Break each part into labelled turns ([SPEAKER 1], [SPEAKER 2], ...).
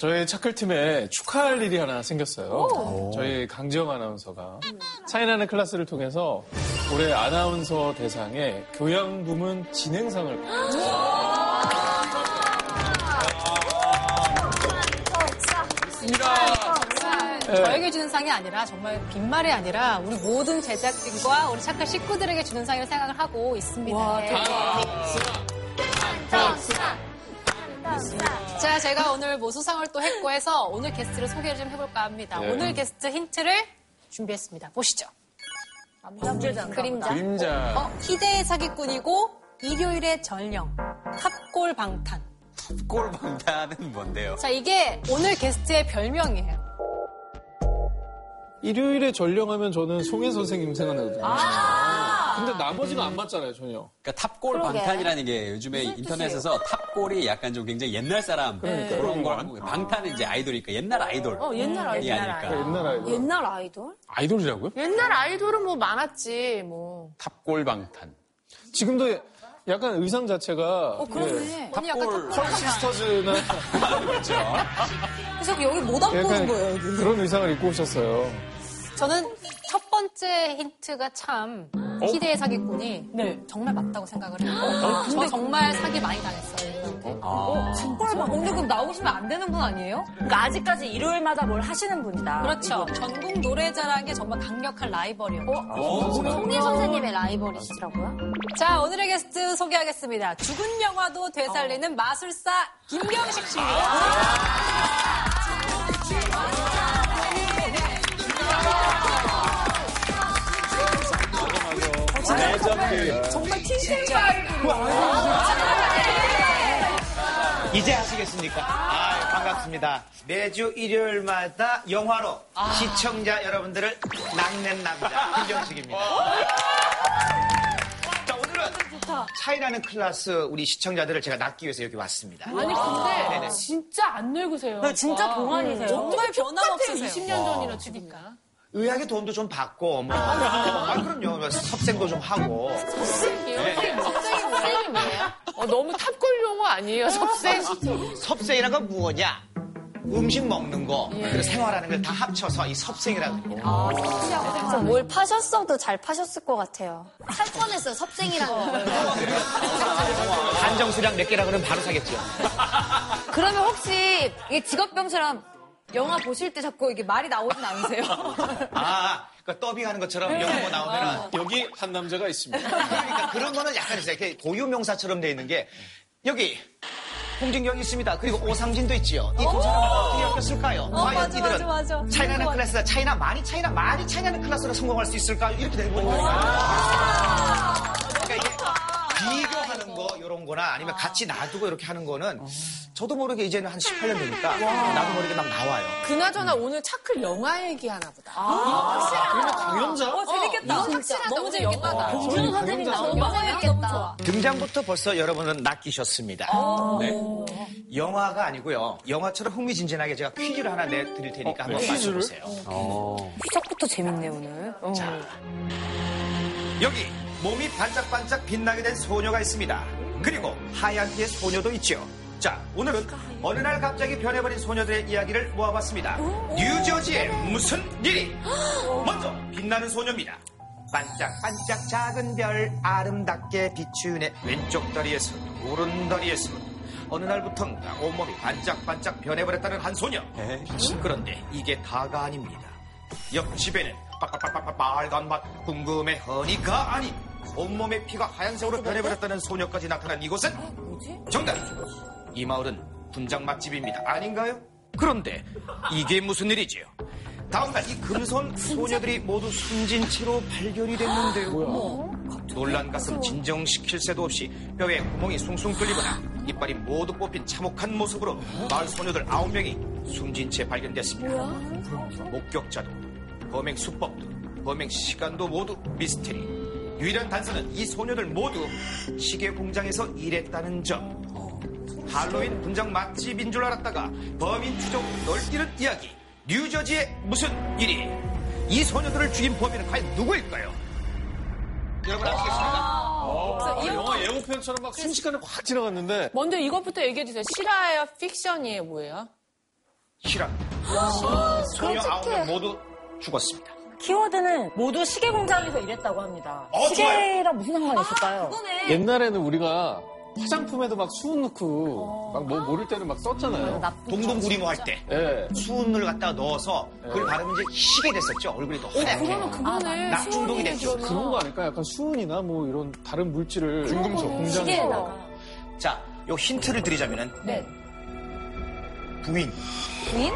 [SPEAKER 1] 저희 차클팀에 축하할 일이 하나 생겼어요. 저희 강지영 아나운서가 차이나는 클래스를 통해서 올해 아나운서 대상의 교양 부문 진행상을 받았어요. 네.
[SPEAKER 2] 저에게 주는 상이 아니라 정말 빈말이 아니라 우리 모든 제작진과 우리 착한 식구들에게 주는 상이라고 생각을 하고 있습니다. 네. 자, 제가 오늘 뭐 수상을 또 했고 해서 오늘 게스트를 소개를 좀 해볼까 합니다.
[SPEAKER 1] 네.
[SPEAKER 2] 오늘 게스트 힌트를 준비했습니다. 보시죠. 그림자.
[SPEAKER 1] 그림자.
[SPEAKER 2] 어, 희대의 사기꾼이고 일요일의 전령. 탑골 방탄.
[SPEAKER 3] 꼴방탄은 뭔데요?
[SPEAKER 2] 자, 이게 오늘 게스트의 별명이에요.
[SPEAKER 1] 일요일에 전령하면 저는 송혜 선생님 생각나거든요.
[SPEAKER 2] 아.
[SPEAKER 1] 근데 나머지가 안 맞잖아요, 전혀.
[SPEAKER 3] 그러니까 탑골 방탄이라는 게 요즘에 인터넷에서 탑골이 약간 좀 굉장히 옛날 사람
[SPEAKER 1] 그러니까요.
[SPEAKER 3] 그런 걸 하고 방탄은 이제 아이돌이니까 옛날 아이돌.
[SPEAKER 4] 어, 옛날 아이돌.
[SPEAKER 3] 이 아닐까.
[SPEAKER 1] 옛날 아이돌.
[SPEAKER 5] 옛날 아이돌?
[SPEAKER 1] 아이돌이라고요?
[SPEAKER 4] 옛날 아이돌은 뭐 많았지, 뭐.
[SPEAKER 3] 탑골 방탄.
[SPEAKER 1] 지금도 약간 의상 자체가
[SPEAKER 5] 어, 그러네.
[SPEAKER 2] 약간
[SPEAKER 3] 탑골.
[SPEAKER 2] 탑골
[SPEAKER 1] 시스터즈나
[SPEAKER 5] 그래서 여기 못 안고 오는 거예요, 여기.
[SPEAKER 1] 그런 의상을 입고 오셨어요.
[SPEAKER 2] 저는 첫 번째 힌트가 참
[SPEAKER 1] 어?
[SPEAKER 2] 희대의 사기꾼이 정말 맞다고 생각을 해요. 저 정말 사기 많이 당했어요. 이분한테.
[SPEAKER 5] 헐, 근데 그럼 나오시면 안 되는 분 아니에요? 그러니까 아직까지 일요일마다 뭘 하시는 분이다.
[SPEAKER 2] 그렇죠. 전국 노래자랑의 정말 강력한 라이벌이었죠.
[SPEAKER 5] 송미 선생님의 라이벌이시더라고요.
[SPEAKER 2] 자, 오늘의 게스트 소개하겠습니다. 죽은 영화도 되살리는 마술사 김경식 씨입니다.
[SPEAKER 5] 정말 티셔츠
[SPEAKER 6] 이제 아시겠습니까? 아, 반갑습니다. 매주 일요일마다 영화로 시청자 여러분들을 낚는 남자 김경식입니다. 자, 오늘은 차이나는 클래스 우리 시청자들을 제가 낚기 위해서 여기 왔습니다.
[SPEAKER 4] 아니, 근데
[SPEAKER 6] 네네.
[SPEAKER 4] 진짜 안 늙으세요.
[SPEAKER 5] 진짜 동안이세요.
[SPEAKER 2] 정말 변함없으세요.
[SPEAKER 4] 20년 전이나 치니까.
[SPEAKER 6] 의학의 도움도 좀 받고, 뭐. 아, 그럼요. 뭐 섭생도 좀 하고. 네.
[SPEAKER 4] 섭생이 뭐예요? 어, 너무 탑골 용어 아니에요, 섭생?
[SPEAKER 6] 섭생이란 건 무엇이냐? 음식 먹는 거, 그리고 생활하는 걸 다 합쳐서 이 섭생이라고 합니다.
[SPEAKER 5] 뭘 파셨어도 잘 파셨을 것 같아요. 살 뻔했어요, 섭생이라는 거.
[SPEAKER 6] 한정 수량 몇 개라 그러면 바로 사겠죠.
[SPEAKER 5] 그러면 혹시 이게 직업병처럼 영화 보실 때 자꾸 이게 말이 나오진 않으세요?
[SPEAKER 6] 아, 그 더빙하는 것처럼 영어 나오면은
[SPEAKER 1] 여기 한 남자가 있습니다.
[SPEAKER 6] 그러니까 그런 거는 약간 있어요. 이렇게 고유 명사처럼 돼 있는 게 여기 홍진경이 있습니다. 그리고 오상진도 있지요. 이 두 사람은 어떻게 엮였을까요? 과연
[SPEAKER 5] 맞아,
[SPEAKER 6] 이들은
[SPEAKER 5] 맞아, 맞아.
[SPEAKER 6] 차이나는. 클래스다. 차이나 많이 차이나 많이 차이나는 클래스로 성공할 수 있을까요? 이렇게 되는 거니까. 그러니까 이게 비교 이런 거나 아니면 같이 놔두고 이렇게 하는 거는 저도 모르게 이제는 한 18년 되니까 나도 모르게 막 나와요.
[SPEAKER 4] 그나저나 오늘 차클 영화 얘기하나 보다.
[SPEAKER 1] 그러면 강연자?
[SPEAKER 5] 어, 재밌겠다.
[SPEAKER 4] 확실하다.
[SPEAKER 2] 너무 재밌겠다.
[SPEAKER 5] 김준호 선생님 영화
[SPEAKER 2] 너무 좋아.
[SPEAKER 6] 등장부터 벌써 여러분은 낚이셨습니다. 네. 영화가 아니고요. 영화처럼 흥미진진하게 제가 퀴즈를 하나 내드릴 테니까 한번? 맞춰보세요.
[SPEAKER 5] 시작부터 재밌네, 오늘. 어.
[SPEAKER 6] 자, 여기 몸이 반짝반짝 빛나게 된 소녀가 있습니다. 그리고 하얀 티의 소녀도 있죠. 자, 오늘은 어느 날 갑자기 변해버린 소녀들의 이야기를 모아봤습니다. 뉴저지에 무슨 일이? 먼저 빛나는 소녀입니다. 반짝반짝 작은 별 아름답게 비추네 왼쪽 다리에서 오른 다리에서 어느 날부턴가 온몸이 반짝반짝 변해버렸다는 한 소녀. 그런데 이게 다가 아닙니다. 옆집에는 빨간 맛 궁금해 허니가 아닌 온몸의 피가 하얀색으로 변해버렸다는 소녀까지 나타난 이곳은 정답이죠. 이 마을은 분장 맛집입니다. 아닌가요? 그런데 이게 무슨 일이지요? 다음날 이 금손 소녀들이 모두 숨진 채로 발견이 됐는데요. 놀란 가슴 진정시킬 새도 없이 뼈에 구멍이 숭숭 뚫리거나 이빨이 모두 뽑힌 참혹한 모습으로 마을 소녀들 아홉 명이 숨진 채 발견됐습니다. 목격자도 범행 수법도 범행 시간도 모두 미스테리. 유일한 단서는 이 소녀들 모두 시계 공장에서 일했다는 점. 할로윈 분장 맛집인 줄 알았다가 범인 추적 널뛰는 이야기. 뉴저지에 무슨 일이? 이 소녀들을 죽인 범인은 과연 누구일까요? 여러분 아시겠습니까?
[SPEAKER 1] 아, 영화 예고편처럼 막 순식간에 확 지나갔는데
[SPEAKER 4] 먼저 이것부터 얘기해 주세요. 실화예요? 픽션이에요? 뭐예요?
[SPEAKER 6] 실화입니다. 소녀 아홉 명 모두 죽었습니다.
[SPEAKER 7] 키워드는 모두 시계 공장에서 일했다고 합니다.
[SPEAKER 6] 어,
[SPEAKER 7] 시계랑 무슨 상관이 있을까요?
[SPEAKER 1] 옛날에는 우리가 화장품에도 막 수은 넣고 막 뭐 모를 때는 막 썼잖아요.
[SPEAKER 6] 동동구리무 할 때
[SPEAKER 1] 예.
[SPEAKER 6] 수은을 갖다가 넣어서 그걸 바르면 이제 희게 됐었죠. 얼굴이 더 하얗게.
[SPEAKER 4] 그러면 그거는
[SPEAKER 6] 납중독이 됐죠.
[SPEAKER 1] 그런 거 아닐까? 약간 수은이나 뭐 이런 다른 물질을 중금속 공장에서
[SPEAKER 7] 시계에다가.
[SPEAKER 6] 자, 요 힌트를 드리자면은
[SPEAKER 7] 네.
[SPEAKER 6] 부인,
[SPEAKER 5] 부인?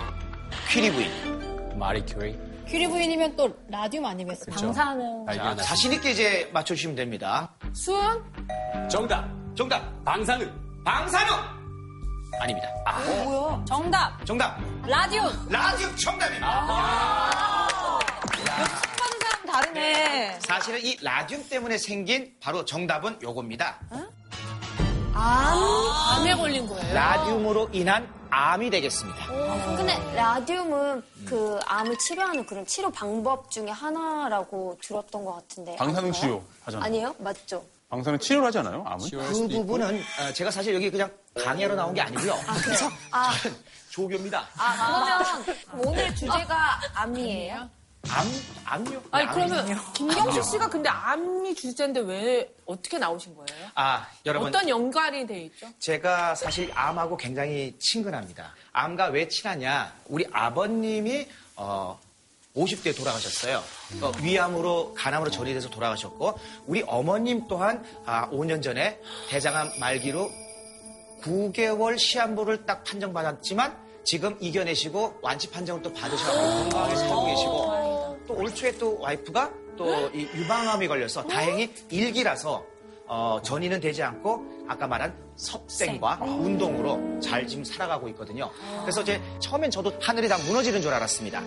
[SPEAKER 6] 퀴리 부인.
[SPEAKER 3] 마리 큐리.
[SPEAKER 2] 큐리 부인이면 또 라듐 아니겠어요?
[SPEAKER 7] 방사능.
[SPEAKER 6] 자, 자신 있게 이제 맞춰주시면 됩니다.
[SPEAKER 4] 수은?
[SPEAKER 3] 정답.
[SPEAKER 6] 정답,
[SPEAKER 3] 방사능.
[SPEAKER 6] 방사능! 아닙니다.
[SPEAKER 2] 정답!
[SPEAKER 6] 정답,
[SPEAKER 2] 라디온!
[SPEAKER 6] 라디움 정답입니다.
[SPEAKER 5] 하는 사람 다르네.
[SPEAKER 6] 사실은 이 라디움 때문에 생긴 바로 정답은 요겁니다.
[SPEAKER 4] 암에 걸린 거예요.
[SPEAKER 6] 라디움으로 인한 암이 되겠습니다.
[SPEAKER 8] 근데 라디움은 그 암을 치료하는 그런 치료 방법 중에 하나라고 들었던 것 같은데.
[SPEAKER 9] 방사능
[SPEAKER 8] 아닌가요?
[SPEAKER 9] 치료 하잖아요.
[SPEAKER 8] 아니에요? 맞죠?
[SPEAKER 9] 방사능 치료를 하잖아요, 암은.
[SPEAKER 6] 그. 부분은 어, 제가 사실 여기 그냥 강의하러 나온 게 아니고요.
[SPEAKER 8] 아, 그렇죠. 아,
[SPEAKER 6] 조교입니다.
[SPEAKER 5] 아, 그러면 오늘 주제가 암이에요?
[SPEAKER 6] 암, 암요?
[SPEAKER 4] 아니,
[SPEAKER 6] 암이요?
[SPEAKER 4] 그러면 김경식 씨가 근데 암이 주제인데 왜 어떻게 나오신 거예요?
[SPEAKER 6] 아, 여러분.
[SPEAKER 4] 어떤 연관이 돼 있죠?
[SPEAKER 6] 제가 사실 암하고 굉장히 친근합니다. 암과 왜 친하냐? 우리 아버님이 어, 50대에 돌아가셨어요. 어, 위암으로 간암으로 전이돼서 돌아가셨고 우리 어머님 또한 아, 5년 전에 대장암 말기로 9개월 시한부를 딱 판정받았지만 지금 이겨내시고 완치 판정을 또 받으셔서 건강하게 살고 계시고 또 올 초에 또 와이프가 또 이 유방암이 걸려서 다행히 일기라서 어, 전이는 되지 않고 아까 말한 섭생과 운동으로 잘 지금 살아가고 있거든요. 그래서 이제 처음엔 저도 하늘이 다 무너지는 줄 알았습니다.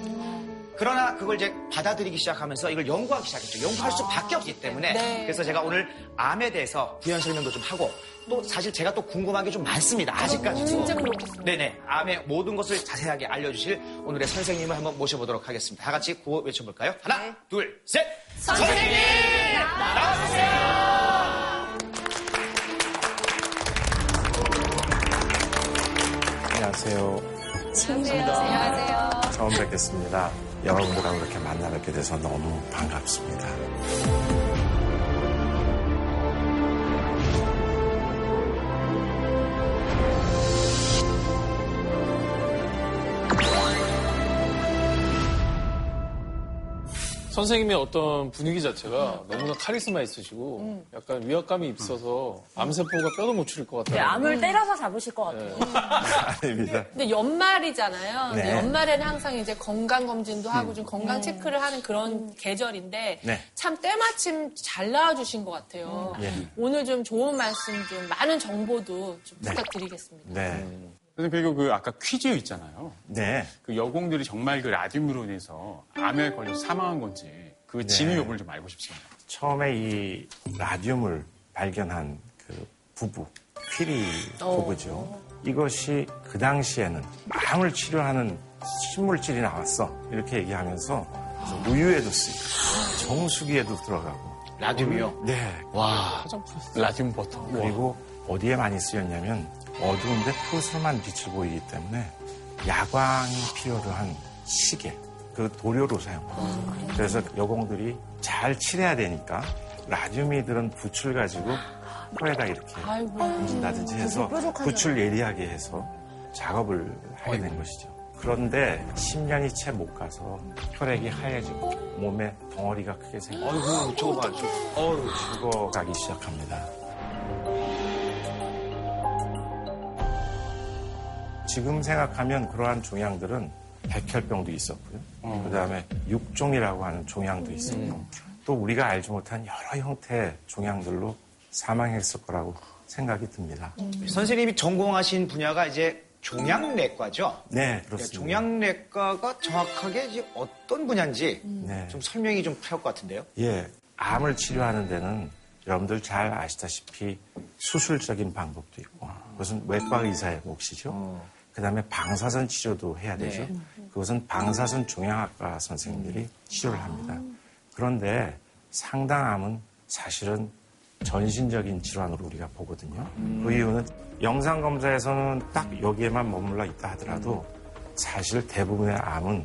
[SPEAKER 6] 그러나 그걸 이제 받아들이기 시작하면서 이걸 연구하기 시작했죠. 연구할 수밖에 없기 때문에. 그래서 제가 오늘 암에 대해서 부연 설명도 좀 하고 또 사실 제가 또 궁금한 게 좀 많습니다. 아직까지도.
[SPEAKER 4] 진짜 그렇겠습니다.
[SPEAKER 6] 네네. 암의 모든 것을 자세하게 알려주실 오늘의 선생님을 한번 모셔보도록 하겠습니다. 다 같이 구호 외쳐볼까요? 하나, 둘, 셋. 선생님!
[SPEAKER 10] 안녕하세요.
[SPEAKER 2] 안녕하세요.
[SPEAKER 10] 처음 뵙겠습니다. 여러분들하고 이렇게 만나 뵙게 돼서 너무 반갑습니다.
[SPEAKER 1] 선생님의 어떤 분위기 자체가 너무나 카리스마 있으시고 약간 위압감이 있어서 암세포가 뼈도 못 추릴 것
[SPEAKER 7] 네,
[SPEAKER 1] 같아요.
[SPEAKER 7] 암을 때려서 잡으실 것 같아요.
[SPEAKER 10] 아닙니다.
[SPEAKER 4] 근데 연말이잖아요. 근데
[SPEAKER 10] 네.
[SPEAKER 4] 연말에는 항상 이제 건강 검진도 하고 좀 건강 체크를 하는 그런 계절인데
[SPEAKER 10] 네.
[SPEAKER 4] 참 때마침 잘 나와주신 것 같아요.
[SPEAKER 10] 예.
[SPEAKER 4] 오늘 좀 좋은 말씀 좀 많은 정보도 좀
[SPEAKER 10] 네.
[SPEAKER 4] 부탁드리겠습니다.
[SPEAKER 10] 네.
[SPEAKER 9] 선생님, 그리고 그 아까 퀴즈 있잖아요.
[SPEAKER 10] 네.
[SPEAKER 9] 그 여공들이 정말 그 라디움으로 인해서 암에 걸려서 사망한 건지 그 진위 여부를 좀 알고 싶습니다.
[SPEAKER 10] 처음에 이 라디움을 발견한 그 부부, 퀴리 부부죠. 이것이 그 당시에는 암을 치료하는 식물질이 나왔어. 이렇게 얘기하면서 우유에도 쓰이고 정수기에도 들어가고.
[SPEAKER 6] 라디움이요?
[SPEAKER 10] 네.
[SPEAKER 9] 라디움 버터.
[SPEAKER 10] 그리고 어디에 많이 쓰였냐면 어두운데 푸르스름한 빛을 보이기 때문에 야광이 필요로 한 시계, 그 도료로 사용합니다. 그래서 여공들이 잘 칠해야 되니까 라듐이 들은 붓을 가지고 코에다 이렇게 붙인다든지 해서 붓을 예리하게 해서 작업을 하게 된 것이죠. 그런데 10년이 채 못 가서 혈액이 하얘지고 몸에 덩어리가 크게 생기고
[SPEAKER 6] 어이구, 저거 봐. 어우.
[SPEAKER 10] 죽어가기 시작합니다. 지금 생각하면 그러한 종양들은 백혈병도 있었고요. 그 다음에 육종이라고 하는 종양도 있었고, 또 우리가 알지 못한 여러 형태의 종양들로 사망했을 거라고 생각이 듭니다.
[SPEAKER 6] 선생님이 전공하신 분야가 이제 종양내과죠?
[SPEAKER 10] 네, 그렇습니다.
[SPEAKER 6] 종양내과가 정확하게 이제 어떤 분야인지
[SPEAKER 10] 네.
[SPEAKER 6] 좀 설명이 좀 필요할 것 같은데요.
[SPEAKER 10] 예, 암을 치료하는 데는 여러분들 잘 아시다시피 수술적인 방법도 있고, 그것은 외과 의사의 몫이죠. 그 다음에 방사선 치료도 해야 되죠.
[SPEAKER 6] 네.
[SPEAKER 10] 그것은 방사선 종양학과 선생님들이 치료를 합니다. 그런데 상당암은 사실은 전신적인 질환으로 우리가 보거든요. 그 이유는 영상 검사에서는 딱 여기에만 머물러 있다 하더라도 사실 대부분의 암은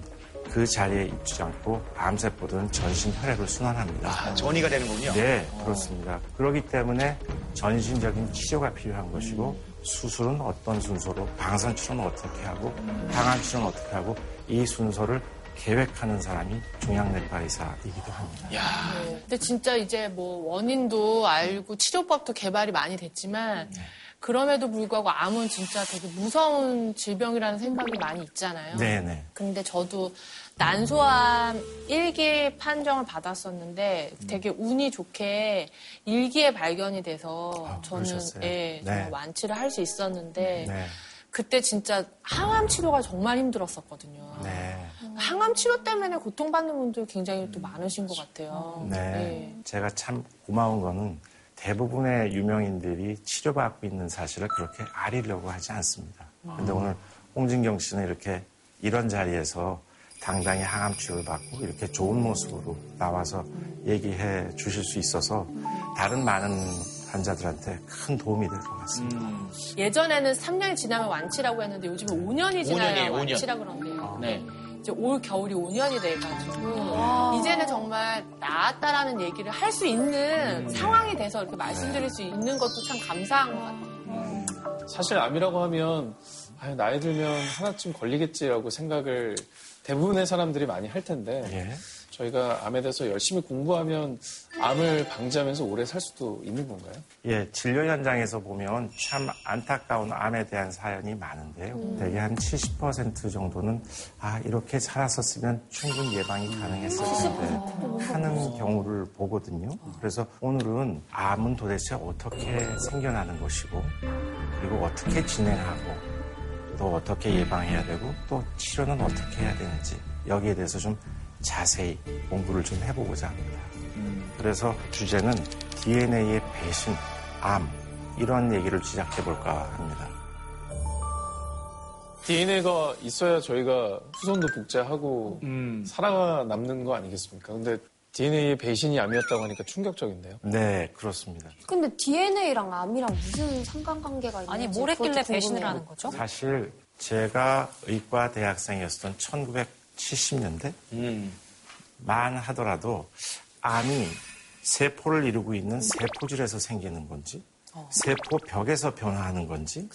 [SPEAKER 10] 그 자리에 있지 않고 암세포들은 전신 혈액을 순환합니다.
[SPEAKER 6] 아, 전이가 되는군요.
[SPEAKER 10] 네, 그렇습니다. 그렇기 때문에 전신적인 치료가 필요한 것이고 수술은 어떤 순서로, 방사선 치료는 어떻게 하고, 항암 치료는 어떻게 하고 이 순서를 계획하는 사람이 종양내과 의사이기도 합니다.
[SPEAKER 4] 네. 근데 진짜 이제 뭐 원인도 알고 치료법도 개발이 많이 됐지만 그럼에도 불구하고 암은 진짜 되게 무서운 질병이라는 생각이 많이 있잖아요.
[SPEAKER 10] 네, 네.
[SPEAKER 4] 근데 저도 난소암 1기 판정을 받았었는데 되게 운이 좋게 1기에 발견이 돼서
[SPEAKER 10] 아,
[SPEAKER 4] 저는
[SPEAKER 10] 그러셨어요?
[SPEAKER 4] 예, 정말
[SPEAKER 10] 네.
[SPEAKER 4] 완치를 할 수 있었는데
[SPEAKER 10] 네.
[SPEAKER 4] 그때 진짜 항암 치료가 정말 힘들었었거든요.
[SPEAKER 10] 네.
[SPEAKER 4] 항암 치료 때문에 고통받는 분들 굉장히 또 많으신 것 같아요.
[SPEAKER 10] 네.
[SPEAKER 4] 네.
[SPEAKER 10] 제가 참 고마운 거는 대부분의 유명인들이 치료받고 있는 사실을 그렇게 아리려고 하지 않습니다. 근데 오늘 홍진경 씨는 이렇게 이런 자리에서 당당히 항암 치료를 받고 이렇게 좋은 모습으로 나와서 얘기해 주실 수 있어서 다른 많은 환자들한테 큰 도움이 될 것 같습니다.
[SPEAKER 4] 예전에는 3년이 지나면 완치라고 했는데 요즘은 5년이 지나야
[SPEAKER 6] 5년이에요, 5년.
[SPEAKER 4] 완치라 그런대요.
[SPEAKER 6] 네.
[SPEAKER 4] 이제 올 겨울이 5년이 돼가지고 이제는 정말 나았다라는 얘기를 할 수 있는 상황이 돼서 이렇게 말씀드릴 수 있는 것도 참 감사한 것 같아요.
[SPEAKER 1] 사실 암이라고 하면 아유, 나이 들면 하나쯤 걸리겠지라고 생각을 대부분의 사람들이 많이 할 텐데
[SPEAKER 10] 예.
[SPEAKER 1] 저희가 암에 대해서 열심히 공부하면 암을 방지하면서 오래 살 수도 있는 건가요?
[SPEAKER 10] 예, 진료 현장에서 보면 참 안타까운 암에 대한 사연이 많은데요. 대개 한 70% 정도는 아, 이렇게 살았었으면 충분히 예방이 가능했을 텐데 하는 경우를 보거든요. 그래서 오늘은 암은 도대체 어떻게 생겨나는 것이고 그리고 어떻게 진행하고 또 어떻게 예방해야 되고 또 치료는 어떻게 해야 되는지 여기에 대해서 좀 자세히 공부를 좀 해보고자 합니다. 그래서 주제는 DNA의 배신, 암 이런 얘기를 시작해 볼까 합니다.
[SPEAKER 1] DNA가 있어야 저희가 후손도 복제하고
[SPEAKER 6] 음.
[SPEAKER 1] 살아남는 거 아니겠습니까? 근데 DNA의 배신이 암이었다고 하니까 충격적인데요.
[SPEAKER 10] 네, 그렇습니다.
[SPEAKER 8] 근데 DNA랑 암이랑 무슨 상관관계가 있는지
[SPEAKER 2] 아니, 뭘 했길래
[SPEAKER 8] 그것도
[SPEAKER 2] 배신을
[SPEAKER 8] 궁금해요.
[SPEAKER 2] 하는 거죠?
[SPEAKER 10] 사실 제가 의과 대학생이었던 1970년대
[SPEAKER 6] 음.
[SPEAKER 10] 만 하더라도 암이 세포를 이루고 있는 세포질에서 생기는 건지 세포 벽에서 변화하는 건지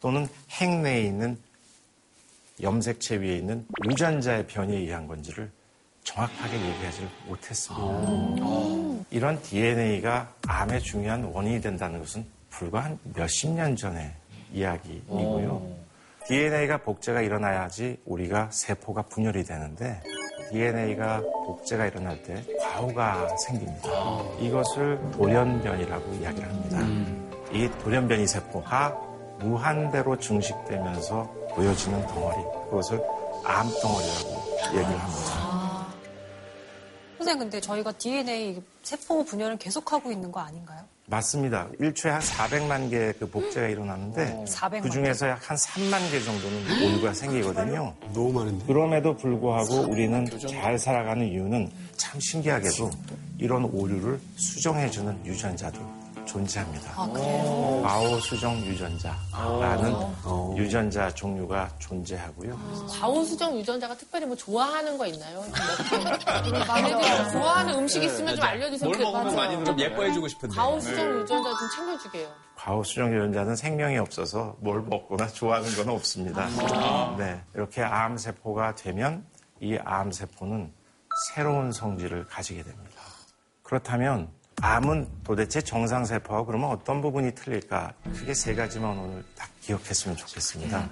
[SPEAKER 10] 또는 핵내에 있는 염색체 위에 있는 유전자의 변이에 의한 건지를 정확하게 얘기하지 못했습니다. 이런 DNA가 암의 중요한 원인이 된다는 것은 불과 한 몇십 년 전의 이야기이고요. DNA가 복제가 일어나야지 우리가 세포가 분열이 되는데 DNA가 복제가 일어날 때 과호가 생깁니다. 이것을 돌연변이라고 이야기를 합니다. 이 돌연변이 세포가 무한대로 증식되면서 보여지는 덩어리, 그것을 암덩어리라고 얘기를 합니다.
[SPEAKER 2] 선생님, 근데 저희가 DNA 세포 분열을 계속하고 있는 거 아닌가요?
[SPEAKER 10] 맞습니다. 일초에 한 400만 개그 복제가 일어나는데
[SPEAKER 2] 400만
[SPEAKER 10] 그 중에서 약 한 3만 개 정도는 오류가 생기거든요.
[SPEAKER 11] 너무 많은데.
[SPEAKER 10] 그럼에도 불구하고 우리는 잘 살아가는 이유는 참 신기하게도 이런 오류를 수정해주는 유전자도 존재합니다. 과호 수정 유전자라는 유전자 종류가 존재하고요.
[SPEAKER 4] 과호수정 유전자가 특별히 뭐 좋아하는 거 있나요? 얘네들이 좋아하는 음식 있으면 좀 알려주세요.
[SPEAKER 1] 뭘 먹으면 많이
[SPEAKER 3] 좀? 예뻐해주고 싶은데.
[SPEAKER 4] 과호수정 유전자 좀 챙겨주게요.
[SPEAKER 10] 과호 수정 유전자는 생명이 없어서 뭘 먹거나 좋아하는 건 없습니다. 네, 이렇게 암 세포가 되면 이 암 세포는 새로운 성질을 가지게 됩니다. 그렇다면 암은 도대체 정상 세포하고 그러면 어떤 부분이 틀릴까? 크게 세 가지만 오늘 딱 기억했으면 좋겠습니다.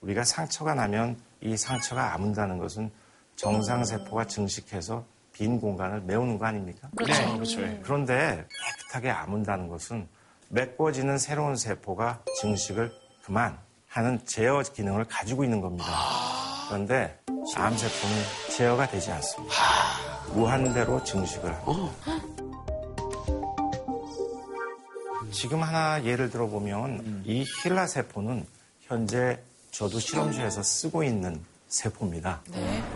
[SPEAKER 10] 우리가 상처가 나면 이 상처가 아문다는 것은 정상 세포가 증식해서 빈 공간을 메우는 거 아닙니까?
[SPEAKER 1] 네, 그렇죠.
[SPEAKER 10] 그런데 깨끗하게 아문다는 것은 메꿔지는 새로운 세포가 증식을 그만 하는 제어 기능을 가지고 있는 겁니다. 그런데 암세포는 제어가 되지 않습니다. 무한대로 증식을 합니다. 지금 하나 예를 들어보면 이 힐라 세포는 현재 저도 실험실에서 쓰고 있는 세포입니다.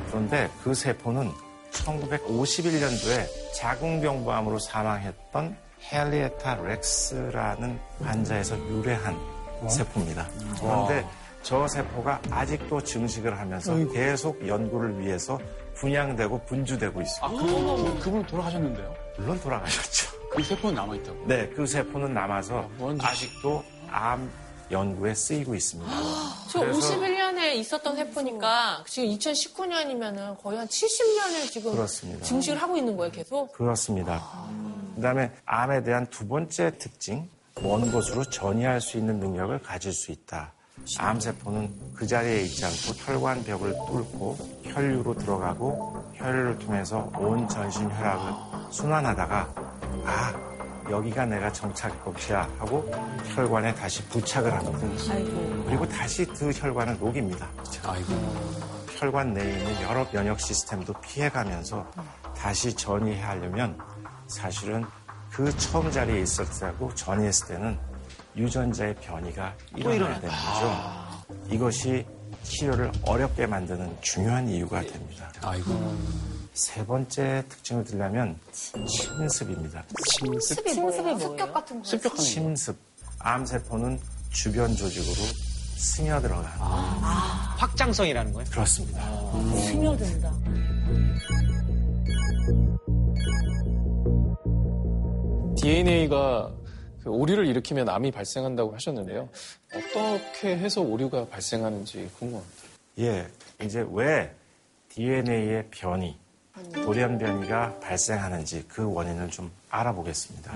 [SPEAKER 10] 그런데 그 세포는 1951년도에 자궁경부암으로 사망했던 헬리에타 렉스라는 환자에서 유래한 세포입니다. 그런데 저 세포가 아직도 증식을 하면서 계속 연구를 위해서 분양되고 분주되고 있습니다.
[SPEAKER 9] 아, 그, 그분 돌아가셨는데요?
[SPEAKER 10] 물론 돌아가셨죠.
[SPEAKER 9] 그 세포는 남아있다고.
[SPEAKER 10] 네, 그 세포는 남아서
[SPEAKER 1] 뭔
[SPEAKER 10] 아직도 암 연구에 쓰이고 있습니다.
[SPEAKER 4] 저 51년에 있었던 세포니까 지금 2019년이면은 거의 한 70년을 지금
[SPEAKER 10] 그렇습니다.
[SPEAKER 4] 증식을 하고 있는 거예요, 계속?
[SPEAKER 10] 그렇습니다. 그다음에 암에 대한 두 번째 특징, 먼 곳으로 전이할 수 있는 능력을 가질 수 있다. 암세포는 그 자리에 있지 않고 혈관 벽을 뚫고 혈류로 들어가고 혈류를 통해서 온 전신 혈압을 순환하다가 아 여기가 내가 정착국이야 하고 혈관에 다시 부착을 합니다. 그리고 다시 그 혈관을 녹입니다.
[SPEAKER 3] 아이고.
[SPEAKER 10] 혈관 내에 있는 여러 면역 시스템도 피해가면서 다시 전이하려면 사실은 그 처음 자리에 있을 때하고 전이했을 때는 유전자의 변이가 일어나야 되는 거죠. 이것이 치료를 어렵게 만드는 중요한 이유가 됩니다.
[SPEAKER 3] 아이고.
[SPEAKER 10] 세 번째 특징을 들려면 침습입니다.
[SPEAKER 3] 침습.
[SPEAKER 5] 습이 뭐예요? 습격 같은 거.
[SPEAKER 9] 습격하는 거.
[SPEAKER 10] 침습. 암세포는 주변 조직으로 스며들어가는
[SPEAKER 11] 확장성이라는 거예요?
[SPEAKER 10] 그렇습니다.
[SPEAKER 7] 스며든다.
[SPEAKER 1] DNA가 그 오류를 일으키면 암이 발생한다고 하셨는데요. 어떻게 해서 오류가 발생하는지 궁금합니다.
[SPEAKER 10] 예, 이제 왜 DNA의 변이, 돌연 변이가 발생하는지 그 원인을 좀 알아보겠습니다.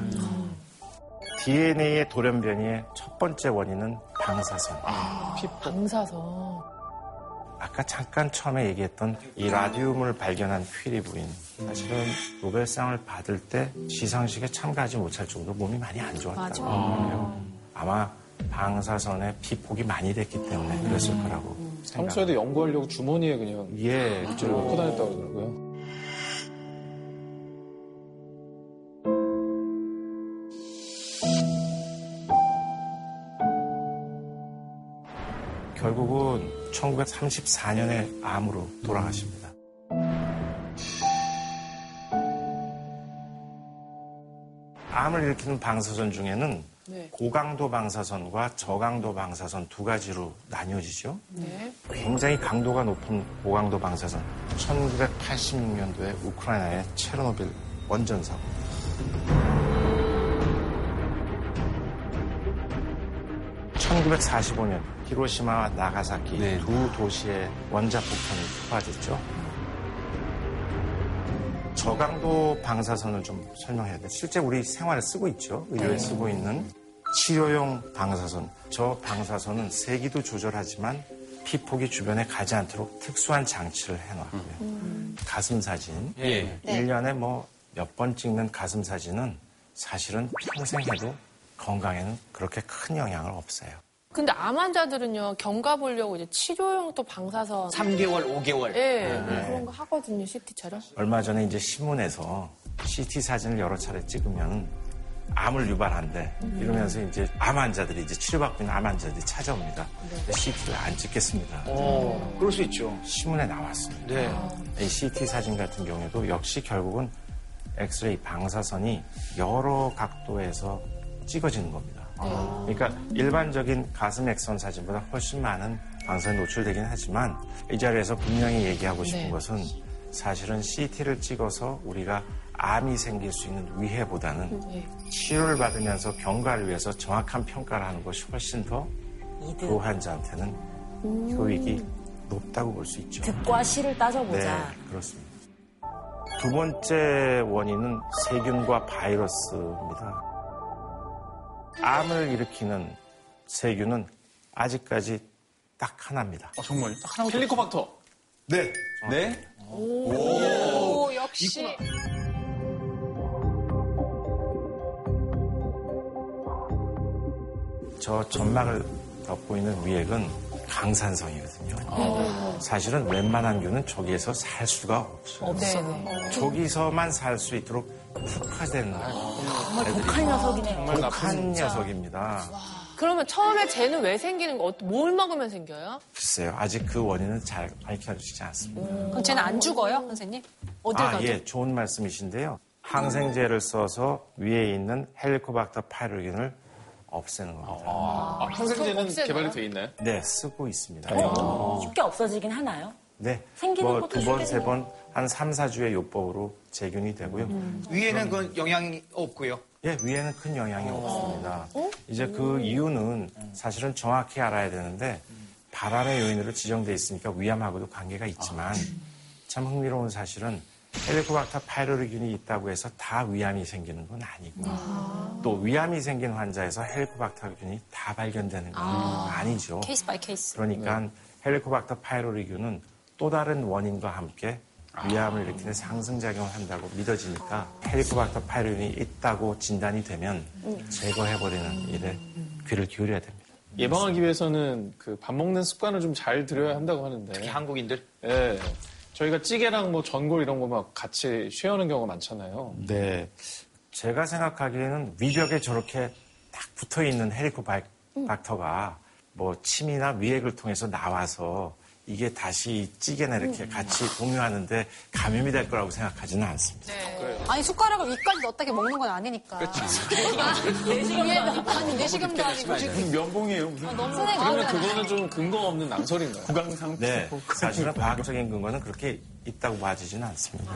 [SPEAKER 10] DNA의 돌연 변이의 첫 번째 원인은 방사선.
[SPEAKER 4] 방사선.
[SPEAKER 10] 아까 잠깐 처음에 얘기했던 이 라디움을 발견한 퀴리 부인. 사실은 노벨상을 받을 때 시상식에 참가하지 못할 정도로 몸이 많이 안 좋았다고 해요. 아마 방사선에 피폭이 많이 됐기 때문에 그랬을 거라고 생각합니다.
[SPEAKER 1] 평소에도 연구하려고 주머니에 그냥
[SPEAKER 10] 예,
[SPEAKER 1] 물질을 넣고 다녔다고 그러더라고요.
[SPEAKER 10] 결국은 1934년에 암으로 돌아가십니다. 암을 일으키는 방사선 중에는
[SPEAKER 4] 네.
[SPEAKER 10] 고강도 방사선과 저강도 방사선 두 가지로 나뉘어지죠.
[SPEAKER 4] 네.
[SPEAKER 10] 굉장히 강도가 높은 고강도 방사선. 1986년도에 우크라이나의 체르노빌 원전 사고. (1945년) 히로시마와 나가사키
[SPEAKER 3] 네.
[SPEAKER 10] 두 도시의 원자 폭탄이 투하됐죠. 저강도 방사선을 좀 설명해야 돼. 실제 우리 생활에 쓰고 있죠. 의료에 쓰고 있는 치료용 방사선. 저 방사선은 세기도 조절하지만 피폭이 주변에 가지 않도록 특수한 장치를 해놔요. 가슴 사진.
[SPEAKER 3] 예.
[SPEAKER 10] 일년에 뭐 몇 번 찍는 가슴 사진은 사실은 평생 해도 건강에는 그렇게 큰 영향을 없어요.
[SPEAKER 4] 근데 암 환자들은요, 경과 보려고 이제 치료용 또 방사선.
[SPEAKER 11] 3개월, 5개월.
[SPEAKER 4] 예, 그런 거 하거든요, CT처럼.
[SPEAKER 10] 얼마 전에 이제 신문에서 CT 사진을 여러 차례 찍으면 암을 유발한대. 이러면서 이제 암 환자들이 이제 치료받고 있는 암 환자들이 찾아옵니다. CT를 안 찍겠습니다.
[SPEAKER 11] 어, 그럴 수 있죠.
[SPEAKER 10] 신문에 나왔습니다.
[SPEAKER 11] 네.
[SPEAKER 10] 이 CT 사진 같은 경우에도 역시 결국은 엑스레이 방사선이 여러 각도에서 찍어지는 겁니다. 그러니까 일반적인 가슴 엑선 사진보다 훨씬 많은 방사선에 노출되긴 하지만 이 자리에서 분명히 얘기하고 싶은
[SPEAKER 4] 네.
[SPEAKER 10] 것은 사실은 CT를 찍어서 우리가 암이 생길 수 있는 위해보다는
[SPEAKER 4] 예.
[SPEAKER 10] 치료를 받으면서 경과를 위해서 정확한 평가를 하는 것이 훨씬 더 그 환자한테는 효익이 높다고 볼 수 있죠.
[SPEAKER 7] 득과 실을
[SPEAKER 10] 네,
[SPEAKER 7] 따져보자.
[SPEAKER 10] 그렇습니다. 두 번째 원인은 세균과 바이러스입니다. 암을 일으키는 세균은 아직까지 딱 하나입니다.
[SPEAKER 9] 아, 정말요? 딱 하나만
[SPEAKER 1] 헬리코박터.
[SPEAKER 10] 네.
[SPEAKER 3] 네?
[SPEAKER 4] 오, 역시.
[SPEAKER 10] 저 점막을 덮고 있는 위액은 강산성이거든요. 사실은 웬만한 균은 저기에서 살 수가 없어요.
[SPEAKER 4] 네, 네.
[SPEAKER 10] 저기서만 살 수 있도록 특화된 애들이
[SPEAKER 7] 독한 녀석이네요.
[SPEAKER 1] 정말 나쁜
[SPEAKER 10] 독한 녀석입니다.
[SPEAKER 4] 그러면 처음에 쟤는 왜 생기는 거, 뭘 먹으면 생겨요?
[SPEAKER 10] 글쎄요, 아직 그 원인은 잘 밝혀지지 않습니다.
[SPEAKER 2] 그럼 쟤는 안 죽어요, 선생님? 어딜
[SPEAKER 10] 아,
[SPEAKER 2] 가죠?
[SPEAKER 10] 예, 좋은 말씀이신데요. 항생제를 써서 위에 있는 헬리코박터 파이로긴을 없애는 겁니다.
[SPEAKER 1] 아, 항생제는
[SPEAKER 4] 없애나요?
[SPEAKER 1] 개발이 돼 있나요?
[SPEAKER 10] 네, 쓰고 있습니다.
[SPEAKER 7] 쉽게 없어지긴 하나요?
[SPEAKER 10] 네.
[SPEAKER 7] 생기는
[SPEAKER 10] 뭐
[SPEAKER 7] 것도
[SPEAKER 10] 두 번, 세 번, 한 3, 4주의 요법으로 제균이 되고요.
[SPEAKER 11] 위에는 그 영향이 없고요.
[SPEAKER 10] 예, 위에는 큰 영향이 없습니다. 이제 그 이유는 사실은 정확히 알아야 되는데 발암의 요인으로 지정돼 있으니까 위암하고도 관계가 있지만 참 흥미로운 사실은 헬리코박터 파이로리균이 있다고 해서 다 위암이 생기는 건 아니고 또 위암이 생긴 환자에서 헬리코박터균이 다 발견되는 건 아니죠.
[SPEAKER 2] case by case.
[SPEAKER 10] 그러니까 헬리코박터 파이로리균은 또 다른 원인과 함께 위암을 일으키는 상승작용을 한다고 믿어지니까 헬리코박터 파이로균이 있다고 진단이 되면 제거해버리는 일에 귀를 기울여야 됩니다.
[SPEAKER 1] 예방하기 위해서는 그 밥 먹는 습관을 좀 잘 들여야 한다고 하는데.
[SPEAKER 11] 특히 한국인들.
[SPEAKER 1] 예. 저희가 찌개랑 뭐 전골 이런 거 막 같이 쉐어하는 경우가 많잖아요.
[SPEAKER 10] 네. 제가 생각하기에는 위벽에 저렇게 딱 붙어 있는 헬리코박터가 뭐 침이나 위액을 통해서 나와서 이게 다시 찌개나 이렇게 같이 공유하는데 감염이 될 거라고 생각하지는 않습니다.
[SPEAKER 2] 아니 숟가락을 위까지 넣었다 게 먹는 건 아니니까.
[SPEAKER 1] 그렇죠.
[SPEAKER 2] 내시경도 아니 내시경도 아니고.
[SPEAKER 9] 무슨 면봉이에요. 무슨
[SPEAKER 1] 그러면 그거는 좀 근거 없는 낭설인가요?
[SPEAKER 9] 구강상
[SPEAKER 10] 네. 사실은 과학적인 근거는 그렇게 있다고 봐지지는 않습니다.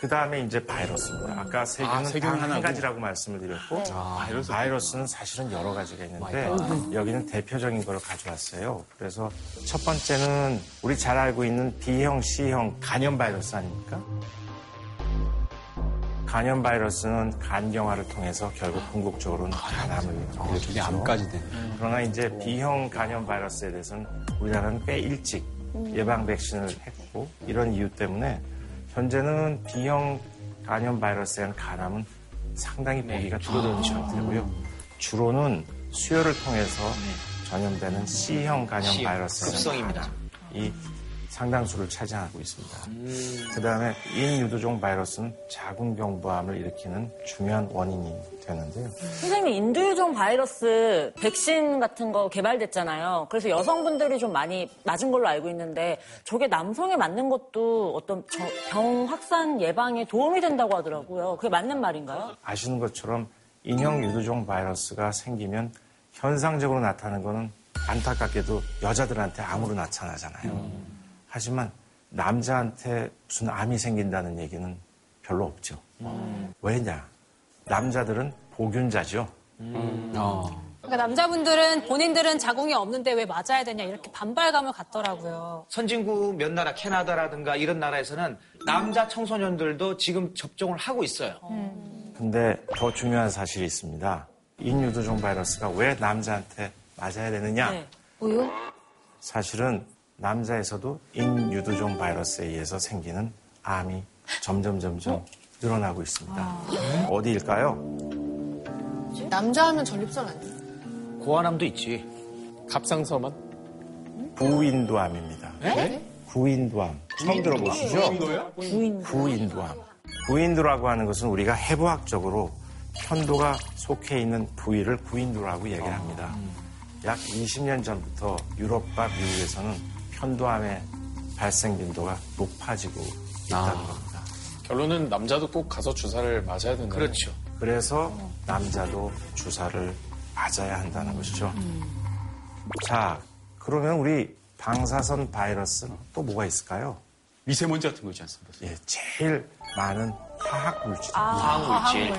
[SPEAKER 10] 그 다음에 이제 바이러스입니다. 아까 세균은
[SPEAKER 9] 아, 세균
[SPEAKER 10] 단한
[SPEAKER 9] 하나고.
[SPEAKER 10] 가지라고 말씀을 드렸고
[SPEAKER 9] 바이러스.
[SPEAKER 10] 바이러스 는 사실은 여러 가지가 있는데 여기는 대표적인 걸 가져왔어요. 그래서 첫 번째는 우리 잘 알고 있는 B형, C형 간염 바이러스 아닙니까? 간염 바이러스는 간경화를 통해서 결국 궁극적으로는 간암을
[SPEAKER 3] 저게
[SPEAKER 10] 일으키죠.
[SPEAKER 3] 암까지 되네.
[SPEAKER 10] 그러나 이제 B형 간염 바이러스에 대해서는 우리나라는 꽤 일찍 예방 백신을 했고 이런 이유 때문에 현재는 B형 간염 바이러스에 대한 간암은 상당히 보기가 줄어드는 상태고요. 주로는 수혈을 통해서 전염되는 C형 간염
[SPEAKER 11] C형,
[SPEAKER 10] 바이러스의
[SPEAKER 11] 급성입니다.
[SPEAKER 10] 이 상당수를 차지하고 있습니다. 그 다음에 인유두종 바이러스는 자궁경부암을 일으키는 중요한 원인이 되는데요.
[SPEAKER 7] 선생님, 인두유종 바이러스 백신 같은 거 개발됐잖아요. 그래서 여성분들이 좀 많이 맞은 걸로 알고 있는데 저게 남성에 맞는 것도 어떤 저- 병 확산 예방에 도움이 된다고 하더라고요. 그게 맞는 말인가요?
[SPEAKER 10] 아시는 것처럼 인형 유두종 바이러스가 생기면 현상적으로 나타나는 거는 안타깝게도 여자들한테 암으로 나타나잖아요. 하지만 남자한테 무슨 암이 생긴다는 얘기는 별로 없죠. 왜냐? 남자들은 보균자죠.
[SPEAKER 3] 어.
[SPEAKER 2] 그러니까 남자분들은 본인들은 자궁이 없는데 왜 맞아야 되냐 이렇게 반발감을 갖더라고요.
[SPEAKER 11] 선진국 몇 나라, 캐나다라든가 이런 나라에서는 남자 청소년들도 지금 접종을 하고 있어요.
[SPEAKER 10] 근데 더 중요한 사실이 있습니다. 인유두종 바이러스가 왜 남자한테 맞아야 되느냐?
[SPEAKER 7] 네.
[SPEAKER 2] 우유?
[SPEAKER 10] 사실은 남자에서도 인유두종 바이러스에 의해서 생기는 암이 점점 점점 늘어나고 있습니다. 어디일까요?
[SPEAKER 4] 남자 하면 전립선 아니에요?
[SPEAKER 11] 고환암도 있지.
[SPEAKER 1] 갑상선만?
[SPEAKER 10] 구인두암입니다. 구인두암. 처음 들어보시죠?
[SPEAKER 7] 부인.
[SPEAKER 10] 구인두암. 구인두라고 하는 것은 우리가 해부학적으로 편도가 속해 있는 부위를 구인두라고 얘기를 합니다. 약 20년 전부터 유럽과 미국에서는 편도암의 발생 빈도가 높아지고 있다는 겁니다.
[SPEAKER 1] 결론은 남자도 꼭 가서 주사를 맞아야 된다.
[SPEAKER 11] 그렇죠.
[SPEAKER 10] 그래서 남자도 주사를 맞아야 한다는 것이죠. 자, 그러면 우리 방사선 바이러스는 또 뭐가 있을까요?
[SPEAKER 9] 미세먼지 같은 거 있지 않습니까?
[SPEAKER 10] 예, 제일 많은 화학 물질.
[SPEAKER 11] 화학 물질.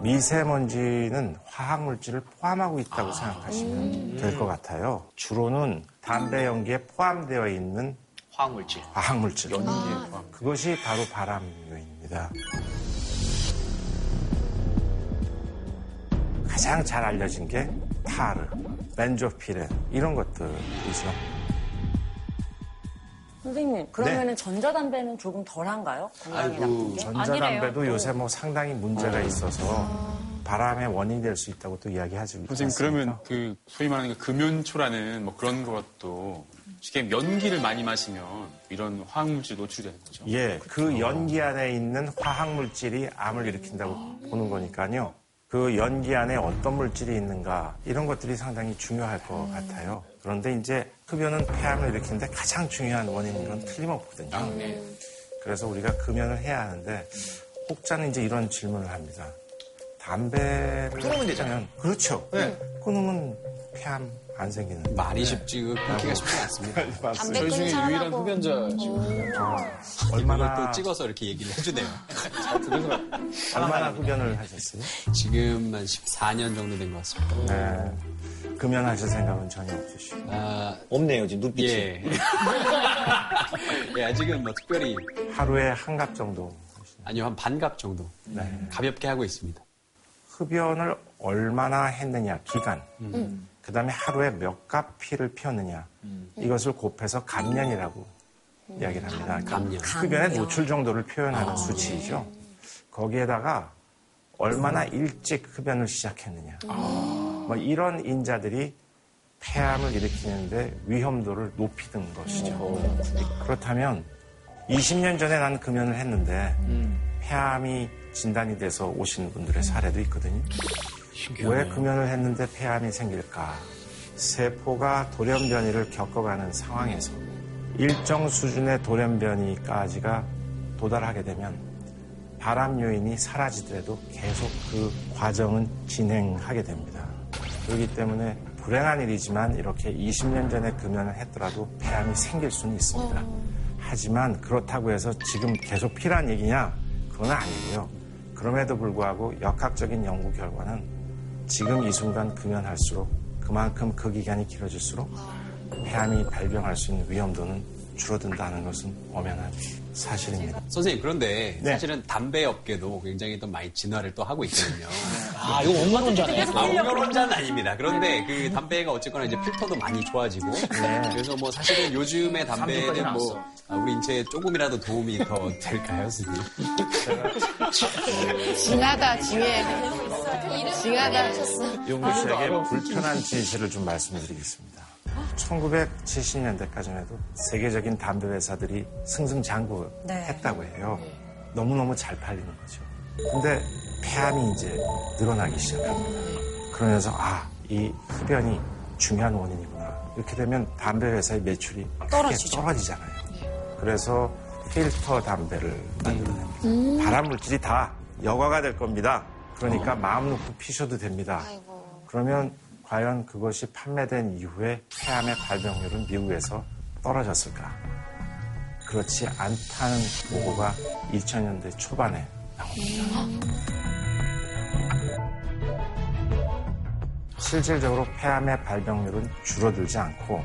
[SPEAKER 10] 미세먼지는 화학 물질을 포함하고 있다고 생각하시면 될 것 같아요. 주로는 담배 연기에 포함되어 있는
[SPEAKER 11] 화학물질.
[SPEAKER 10] 화학 물질. 그것이 바로 발암요인입니다. 가장 잘 알려진 게 타르, 벤조피렌 이런 것들이죠.
[SPEAKER 7] 선생님, 그러면은 전자담배는 조금 덜한가요? 건강에 나쁜 게?
[SPEAKER 10] 전자담배도 요새 뭐 상당히 문제가 있어서 바람의 원인이 될 수 있다고 또 이야기하지
[SPEAKER 9] 선생님? 그러면 그 소위 말하는 그 금연초라는 뭐 그런 것도 쉽게 연기를 많이 마시면 이런 화학물질 노출되는 거죠.
[SPEAKER 10] 예, 그 연기 안에 있는 화학 물질이 암을 일으킨다고 보는 거니까요. 그 연기 안에 어떤 물질이 있는가 이런 것들이 상당히 중요할 것 같아요. 그런데 이제 흡연은 폐암을 일으키는데 가장 중요한 원인인 건 틀림없거든요. 그래서 우리가 금연을 해야 하는데 혹자는 이제 이런 질문을 합니다. 담배를
[SPEAKER 11] 끊으면 되잖아요.
[SPEAKER 10] 그렇죠.
[SPEAKER 11] 네.
[SPEAKER 10] 끊으면 폐암 안 생기는.
[SPEAKER 3] 말이 쉽지 그 끊기가 쉽지 않습니다.
[SPEAKER 8] 담배
[SPEAKER 1] 저희 중에 유일한
[SPEAKER 8] 사람하고
[SPEAKER 1] 흡연자시거든요.
[SPEAKER 10] 얼마나
[SPEAKER 3] 이걸 또 찍어서 이렇게 얘기를 해주네요.
[SPEAKER 10] 얼마나 흡연을 하셨어요?
[SPEAKER 3] 지금 한 14년 정도 된 것 같습니다.
[SPEAKER 10] 네. 금연하실 생각은 전혀 없으시고.
[SPEAKER 3] 아,
[SPEAKER 11] 없네요, 지금 눈빛이.
[SPEAKER 3] 예. 예, 아직은 뭐 특별히
[SPEAKER 10] 하루에 한 갑 정도.
[SPEAKER 3] 아니요 한 반갑 정도
[SPEAKER 10] 네.
[SPEAKER 3] 가볍게 하고 있습니다.
[SPEAKER 10] 흡연을 얼마나 했느냐, 기간. 그 다음에 하루에 몇갑 피를 피웠느냐. 이것을 곱해서 감년이라고 이야기를 합니다.
[SPEAKER 3] 감년.
[SPEAKER 10] 흡연의 노출 정도를 표현하는 수치이죠. 거기에다가 얼마나 일찍 흡연을 시작했느냐. 뭐 이런 인자들이 폐암을 일으키는데 위험도를 높이는 것이죠. 그렇다면 20년 전에 나는 금연을 했는데 폐암이 진단이 돼서 오시는 분들의 사례도 있거든요. 왜 금연을 했는데 폐암이 생길까? 세포가 돌연변이를 겪어가는 상황에서 일정 수준의 돌연변이까지가 도달하게 되면 발암 요인이 사라지더라도 계속 그 과정은 진행하게 됩니다. 그렇기 때문에 불행한 일이지만 이렇게 20년 전에 금연을 했더라도 폐암이 생길 수는 있습니다. 하지만 그렇다고 해서 지금 계속 필요한 얘기냐? 그건 아니고요. 그럼에도 불구하고 역학적인 연구 결과는 지금 이 순간 금연할수록 그만큼 그 기간이 길어질수록 폐암이 발병할 수 있는 위험도는 줄어든다는 것은 엄연한 사실입니다.
[SPEAKER 3] 선생님 그런데
[SPEAKER 10] 네.
[SPEAKER 3] 사실은 담배 업계도 굉장히 또 많이 진화를 또 하고 있거든요.
[SPEAKER 11] 아, 이거 원만론자네.
[SPEAKER 3] 아, 오열혼자는 아닙니다. 그런데 그 담배가 어쨌거나 이제 필터도 많이 좋아지고 그래서 뭐 사실은 요즘의 담배는 뭐 아, 우리 인체에 조금이라도 도움이 더 될까요, 선생님?
[SPEAKER 4] 징하다, 징해. 징하다.
[SPEAKER 10] 용구 씨에게 불편한 진실을 좀 말씀드리겠습니다. 1970년대까지만 해도 세계적인 담배 회사들이 승승장구했다고 해요. 너무너무 잘 팔리는 거죠. 근데 폐암이 이제 늘어나기 시작합니다. 그러면서 아, 이 흡연이 중요한 원인이구나. 이렇게 되면 담배 회사의 매출이 떨어지죠. 떨어지잖아요. 그래서 필터 담배를 만들어냅니다. 발암 물질이 다 여과가 될 겁니다. 그러니까 마음 놓고 피셔도 됩니다. 그러면 과연 그것이 판매된 이후에 폐암의 발병률은 미국에서 떨어졌을까? 그렇지 않다는 보고가 2000년대 초반에 나옵니다. 실질적으로 폐암의 발병률은 줄어들지 않고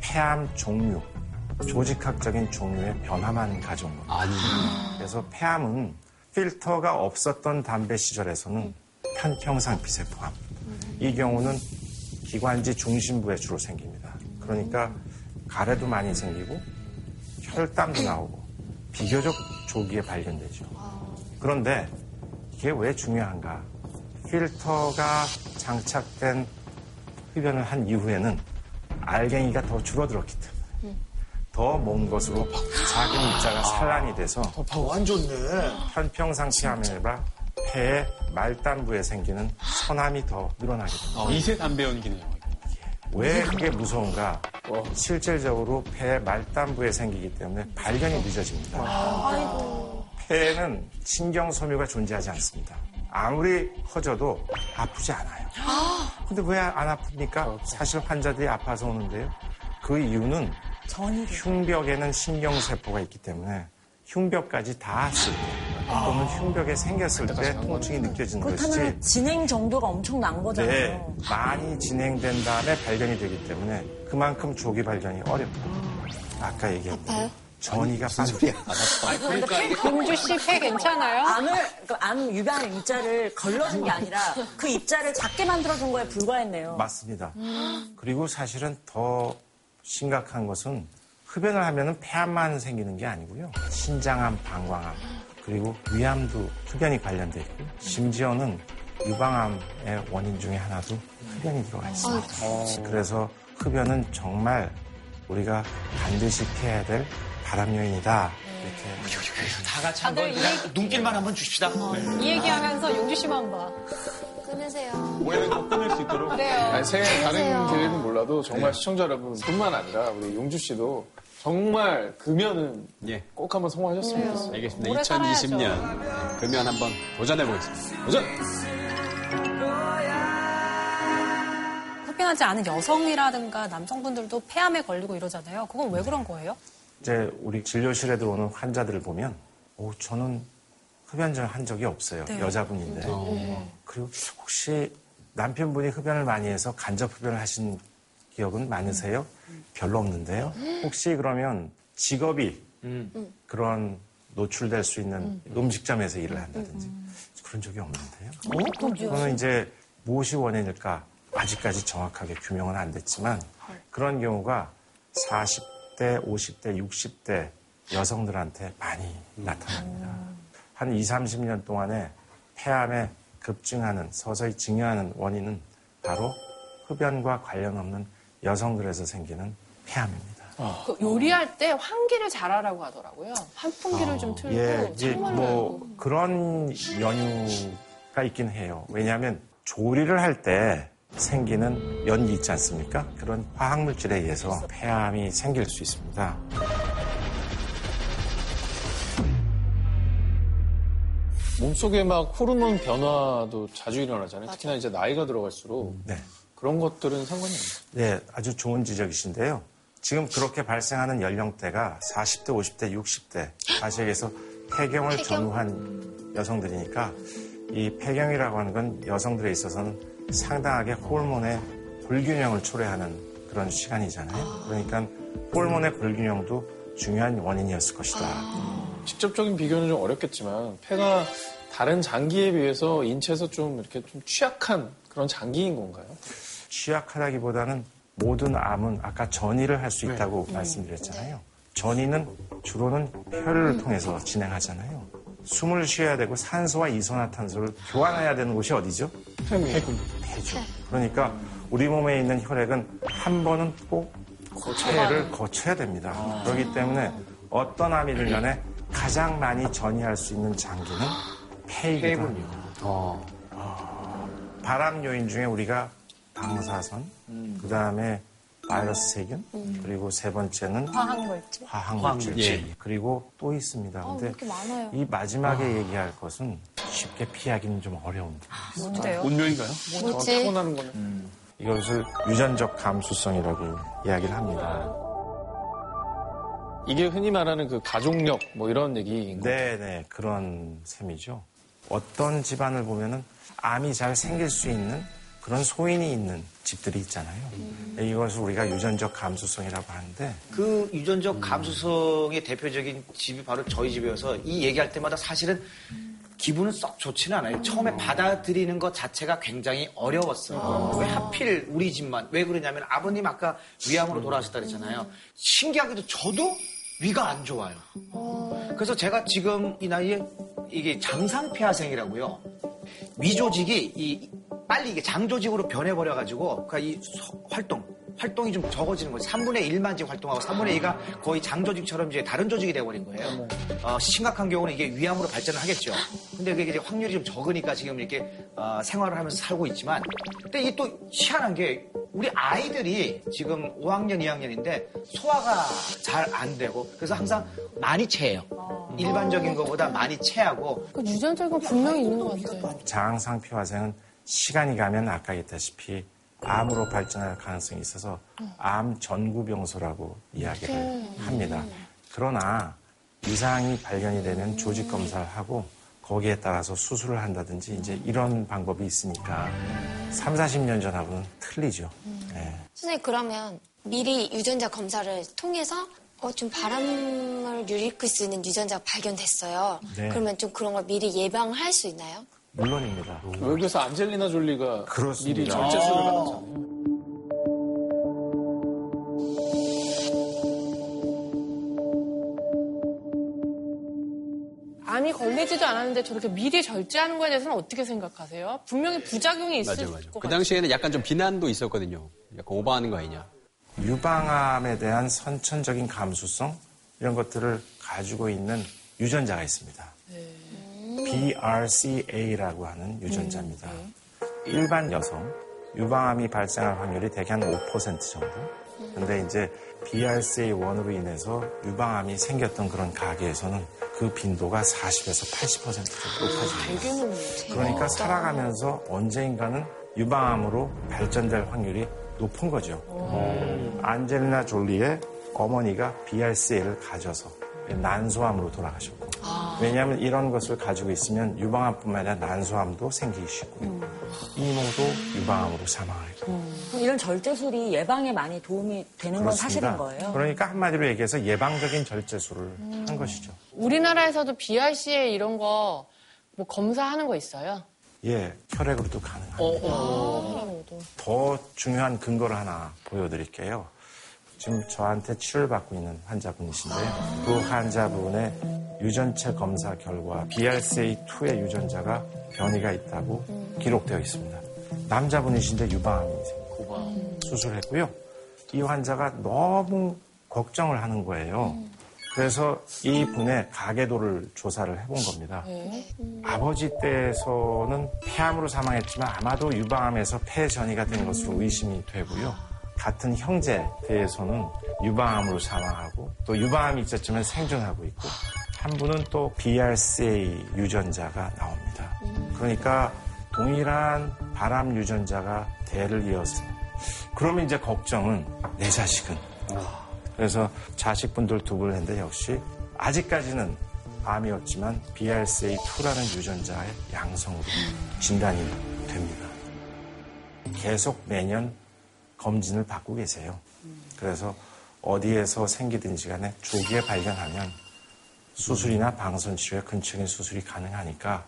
[SPEAKER 10] 폐암 종류, 조직학적인 종류의 변화만 가져온 겁니다.
[SPEAKER 3] 아니.
[SPEAKER 10] 그래서 폐암은 필터가 없었던 담배 시절에서는 편평상 비세포암. 이 경우는 기관지 중심부에 주로 생깁니다. 그러니까 가래도 많이 생기고 혈담도 나오고 비교적 조기에 발견되죠. 그런데 이게 왜 중요한가? 필터가 장착된 흡연을 한 이후에는 알갱이가 더 줄어들었기 때문에 더 먼 것으로 작은 입자가 산란이 돼서
[SPEAKER 11] 안 좋네.
[SPEAKER 10] 편평상 폐암이 아니라 폐의 말단부에 생기는 선암이 더 늘어나게 됩니다.
[SPEAKER 9] 이세 담배 연기네요.
[SPEAKER 10] 왜 그게 무서운가? 실질적으로 폐 말단부에 생기기 때문에 발견이 늦어집니다. 폐에는 신경 섬유가 존재하지 않습니다. 아무리 커져도 아프지 않아요. 근데 왜 안 아픕니까? 사실 환자들이 아파서 오는데요. 그 이유는 흉벽에는 신경세포가 있기 때문에 흉벽까지 닿았을 때 또는 흉벽에 생겼을 때 통증이 느껴지는 것이지
[SPEAKER 7] 그렇다면 진행 정도가 엄청난 거잖아요.
[SPEAKER 10] 네, 많이 진행된 다음에 발견이 되기 때문에 그만큼 조기 발견이 어렵다. 아까 얘기했던 전이가 빠져.
[SPEAKER 2] 용주 씨 폐 괜찮아요?
[SPEAKER 7] 암을 그암 유방 입자를 걸러준 게 아니라 그 입자를 작게 만들어준 거에 불과했네요.
[SPEAKER 10] 맞습니다. 그리고 사실은 더 심각한 것은 흡연을 하면은 폐암만 생기는 게 아니고요. 신장암, 방광암, 그리고 위암도 흡연이 관련돼 있고 심지어는 유방암의 원인 중에 하나도 흡연이 들어가 있습니다. 그래서 흡연은 정말 우리가 반드시 피해야 될 발암 요인이다. 이렇게
[SPEAKER 11] 다 같이
[SPEAKER 2] 다들
[SPEAKER 11] 한번
[SPEAKER 2] 얘기-
[SPEAKER 11] 눈길만 한번 주십시다.
[SPEAKER 2] 이 얘기하면서 용주 씨만 봐.
[SPEAKER 8] 끊으세요.
[SPEAKER 9] 오해는 꼭 끊을 수 있도록.
[SPEAKER 2] 그래요.
[SPEAKER 1] 아니, 새해 다른 계획은 몰라도 정말 네. 시청자 여러분뿐만 아니라 우리 용주 씨도 정말 금연은
[SPEAKER 3] 예.
[SPEAKER 1] 꼭 한번 성공하셨으면 좋겠습니다.
[SPEAKER 3] 알겠습니다. 2020년 살아야죠. 금연 한번 도전해 보겠습니다. 도전!
[SPEAKER 2] 흡연하지 않은 여성이라든가 남성분들도 폐암에 걸리고 이러잖아요. 그건 왜 그런 거예요?
[SPEAKER 10] 이제 우리 진료실에 들어오는 환자들을 보면 오, 저는 흡연을 한 적이 없어요.
[SPEAKER 2] 네.
[SPEAKER 10] 여자분인데. 그리고 혹시 남편분이 흡연을 많이 해서 간접 흡연을 하신 기억은 많으세요? 별로 없는데요. 혹시 그러면 직업이 그런 노출될 수 있는 음식점에서 일을 한다든지 그런 적이 없는데요. 그러면 이제 무엇이 원인일까? 아직까지 정확하게 규명은 안 됐지만 그런 경우가 40대, 50대, 60대 여성들한테 많이 나타납니다. 한 2, 30년 동안에 폐암에 급증하는 서서히 증여하는 원인은 바로 흡연과 관련 없는 여성들에서 생기는 폐암입니다.
[SPEAKER 4] 그 요리할 때 환기를 잘하라고 하더라고요. 환풍기를 좀 틀고
[SPEAKER 10] 예,
[SPEAKER 4] 창문을
[SPEAKER 10] 뭐 그런 연유가 있긴 해요. 왜냐하면 조리를 할 때 생기는 연기 있지 않습니까? 그런 화학 물질에 의해서 폐암이 생길 수 있습니다.
[SPEAKER 1] 몸속에 막 호르몬 변화도 자주 일어나잖아요. 특히나 이제 나이가 들어갈수록
[SPEAKER 10] 네.
[SPEAKER 1] 그런 것들은 상관이 없어요.
[SPEAKER 10] 네, 아주 좋은 지적이신데요. 지금 그렇게 발생하는 연령대가 40대, 50대, 60대, 다시 얘기해서 폐경을 전후한 여성들이니까 이 폐경이라고 하는 건 여성들에 있어서는 상당하게 호르몬의 불균형을 초래하는 그런 시간이잖아요. 그러니까 호르몬의 불균형도 중요한 원인이었을 것이다.
[SPEAKER 1] 직접적인 비교는 좀 어렵겠지만 폐가 다른 장기에 비해서 인체에서 좀 이렇게 좀 취약한 그런 장기인 건가요?
[SPEAKER 10] 취약하다기보다는 모든 암은 아까 전이를 할 수 있다고 말씀드렸잖아요. 전이는 주로는 혈을 통해서 진행하잖아요. 숨을 쉬어야 되고 산소와 이산화탄소를 교환해야 되는 곳이 어디죠?
[SPEAKER 1] 폐군.
[SPEAKER 10] 폐죠. 그러니까 우리 몸에 있는 혈액은 한 번은 꼭 폐를 거쳐야 됩니다. 그렇기 때문에 어떤 암이든 간에 가장 많이 전이할 수 있는 장기는 폐이기도 합니다. 아, 발암 요인 중에 우리가 방사선, 그 다음에 바이러스 세균, 그리고 세 번째는
[SPEAKER 2] 화학물질.
[SPEAKER 10] 화학물질,
[SPEAKER 3] 예.
[SPEAKER 10] 그리고 또 있습니다.
[SPEAKER 8] 아,
[SPEAKER 10] 근데
[SPEAKER 8] 이렇게 많아요.
[SPEAKER 10] 이 마지막에 얘기할 것은 쉽게 피하기는 좀 어려운데
[SPEAKER 2] 뭔데요?
[SPEAKER 9] 운명인가요?
[SPEAKER 8] 뭐지?
[SPEAKER 1] 타고나는 거는.
[SPEAKER 10] 이것을 유전적 감수성이라고 이야기를 합니다.
[SPEAKER 1] 이게 흔히 말하는 그 가족력 뭐 이런 얘기인 거예요.
[SPEAKER 10] 네네 그런 셈이죠. 어떤 집안을 보면은 암이 잘 생길 수 있는 그런 소인이 있는 집들이 있잖아요. 이것을 우리가 유전적 감수성이라고 하는데
[SPEAKER 6] 그 유전적 감수성의 대표적인 집이 바로 저희 집이어서 이 얘기할 때마다 사실은 기분은 썩 좋지는 않아요. 처음에 받아들이는 것 자체가 굉장히 어려웠어요. 왜 하필 우리 집만? 왜 그러냐면 아버님 아까 위암으로 돌아가셨다 그랬잖아요. 신기하게도 저도 위가 안 좋아요. 그래서 제가 지금 이 나이에 이게 장상폐하생이라고요. 위 조직이 이 빨리 이게 장 조직으로 변해버려가지고 그러니까 이 소- 활동 활동이 좀 적어지는 거지. 3분의 1만 지금 활동하고 3분의 2가 거의 장 조직처럼 이제 다른 조직이 돼버린 거예요. 어, 심각한 경우는 이게 위암으로 발전을 하겠죠. 근데 그게 이제 확률이 좀 적으니까 지금 이렇게 어, 생활을 하면서 살고 있지만, 근데 이게 또 희한한 게 우리 아이들이 지금 5학년, 2학년인데 소화가 잘 안 되고 그래서 항상 많이 체해요. 일반적인 것보다 많이 체하고
[SPEAKER 4] 그 유전적인 건 분명히 있는 것 같아요.
[SPEAKER 10] 장상피 화생은 시간이 가면 아까 얘기했다시피 암으로 발전할 가능성이 있어서 암 전구병소라고 이야기를 합니다. 그러나 이상이 발견이 되면 조직 검사를 하고 거기에 따라서 수술을 한다든지 이제 이런 방법이 있으니까 3, 40년 전하고는 틀리죠. 예.
[SPEAKER 8] 선생님 그러면 미리 유전자 검사를 통해서 어, 좀 바람을 일으킬 수 있는 유전자가 발견됐어요.
[SPEAKER 10] 네.
[SPEAKER 8] 그러면 좀 그런 걸 미리 예방할 수 있나요?
[SPEAKER 10] 물론입니다.
[SPEAKER 1] 외국에서 안젤리나 졸리가
[SPEAKER 10] 그렇습니다.
[SPEAKER 1] 미리 절제술을 받았잖아요.
[SPEAKER 4] 암이 걸리지도 않았는데 저렇게 미리 절제하는 거에 대해서는 어떻게 생각하세요? 분명히 부작용이 있을
[SPEAKER 3] 맞아요, 맞아요. 것그
[SPEAKER 4] 같아요.
[SPEAKER 3] 당시에는 약간 좀 비난도 있었거든요. 약간 오버하는 거 아니냐.
[SPEAKER 10] 유방암에 대한 선천적인 감수성 이런 것들을 가지고 있는 유전자가 있습니다. BRCA라고 하는 유전자입니다. 일반 여성 유방암이 발생할 확률이 대개 한 5% 정도. 근데 이제 BRCA1으로 인해서 유방암이 생겼던 그런 가게에서는 그 빈도가 40에서 80% 정도 높아집니다. 그러니까 살아가면서 언젠가는 유방암으로 발전될 확률이 높은 거죠. 안젤리나 졸리의 어머니가 BRCA를 가져서 난소암으로 돌아가셨고 왜냐하면 이런 것을 가지고 있으면 유방암뿐만 아니라 난소암도 생기기 쉽고요. 이모도 유방암으로 사망하고
[SPEAKER 7] 그럼 이런 절제술이 예방에 많이 도움이 되는 건 사실인 거예요?
[SPEAKER 10] 그러니까 한마디로 얘기해서 예방적인 절제술을 한 것이죠.
[SPEAKER 4] 우리나라에서도 BRCA 이런 거 뭐 검사하는 거 있어요?
[SPEAKER 10] 예, 혈액으로도 가능합니다.
[SPEAKER 4] 어,
[SPEAKER 10] 더 중요한 근거를 하나 보여드릴게요. 지금 저한테 치료를 받고 있는 환자분이신데요. 그 환자분의 유전체 검사 결과 BRCA2의 유전자가 변이가 있다고 기록되어 있습니다. 남자분이신데 유방암이 생기고 수술했고요. 이 환자가 너무 걱정을 하는 거예요. 그래서 이 분의 가계도를 조사를 해본 겁니다. 아버지 때에서는 폐암으로 사망했지만 아마도 유방암에서 폐 전이가 된 것으로 의심이 되고요. 같은 형제 대에서는 유방암으로 사망하고 또 유방암이 있었지만 생존하고 있고 한 분은 또 BRCA 유전자가 나옵니다. 그러니까 동일한 바람 유전자가 대를 이어서 그러면 이제 걱정은 내 자식은 그래서 자식분들 두 분을 했는데 역시 아직까지는 암이었지만 BRCA2라는 유전자의 양성으로 진단이 됩니다. 계속 매년 검진을 받고 계세요. 그래서 어디에서 생기든지 간에 조기에 발견하면 수술이나 방사선 치료에 근치적인 수술이 가능하니까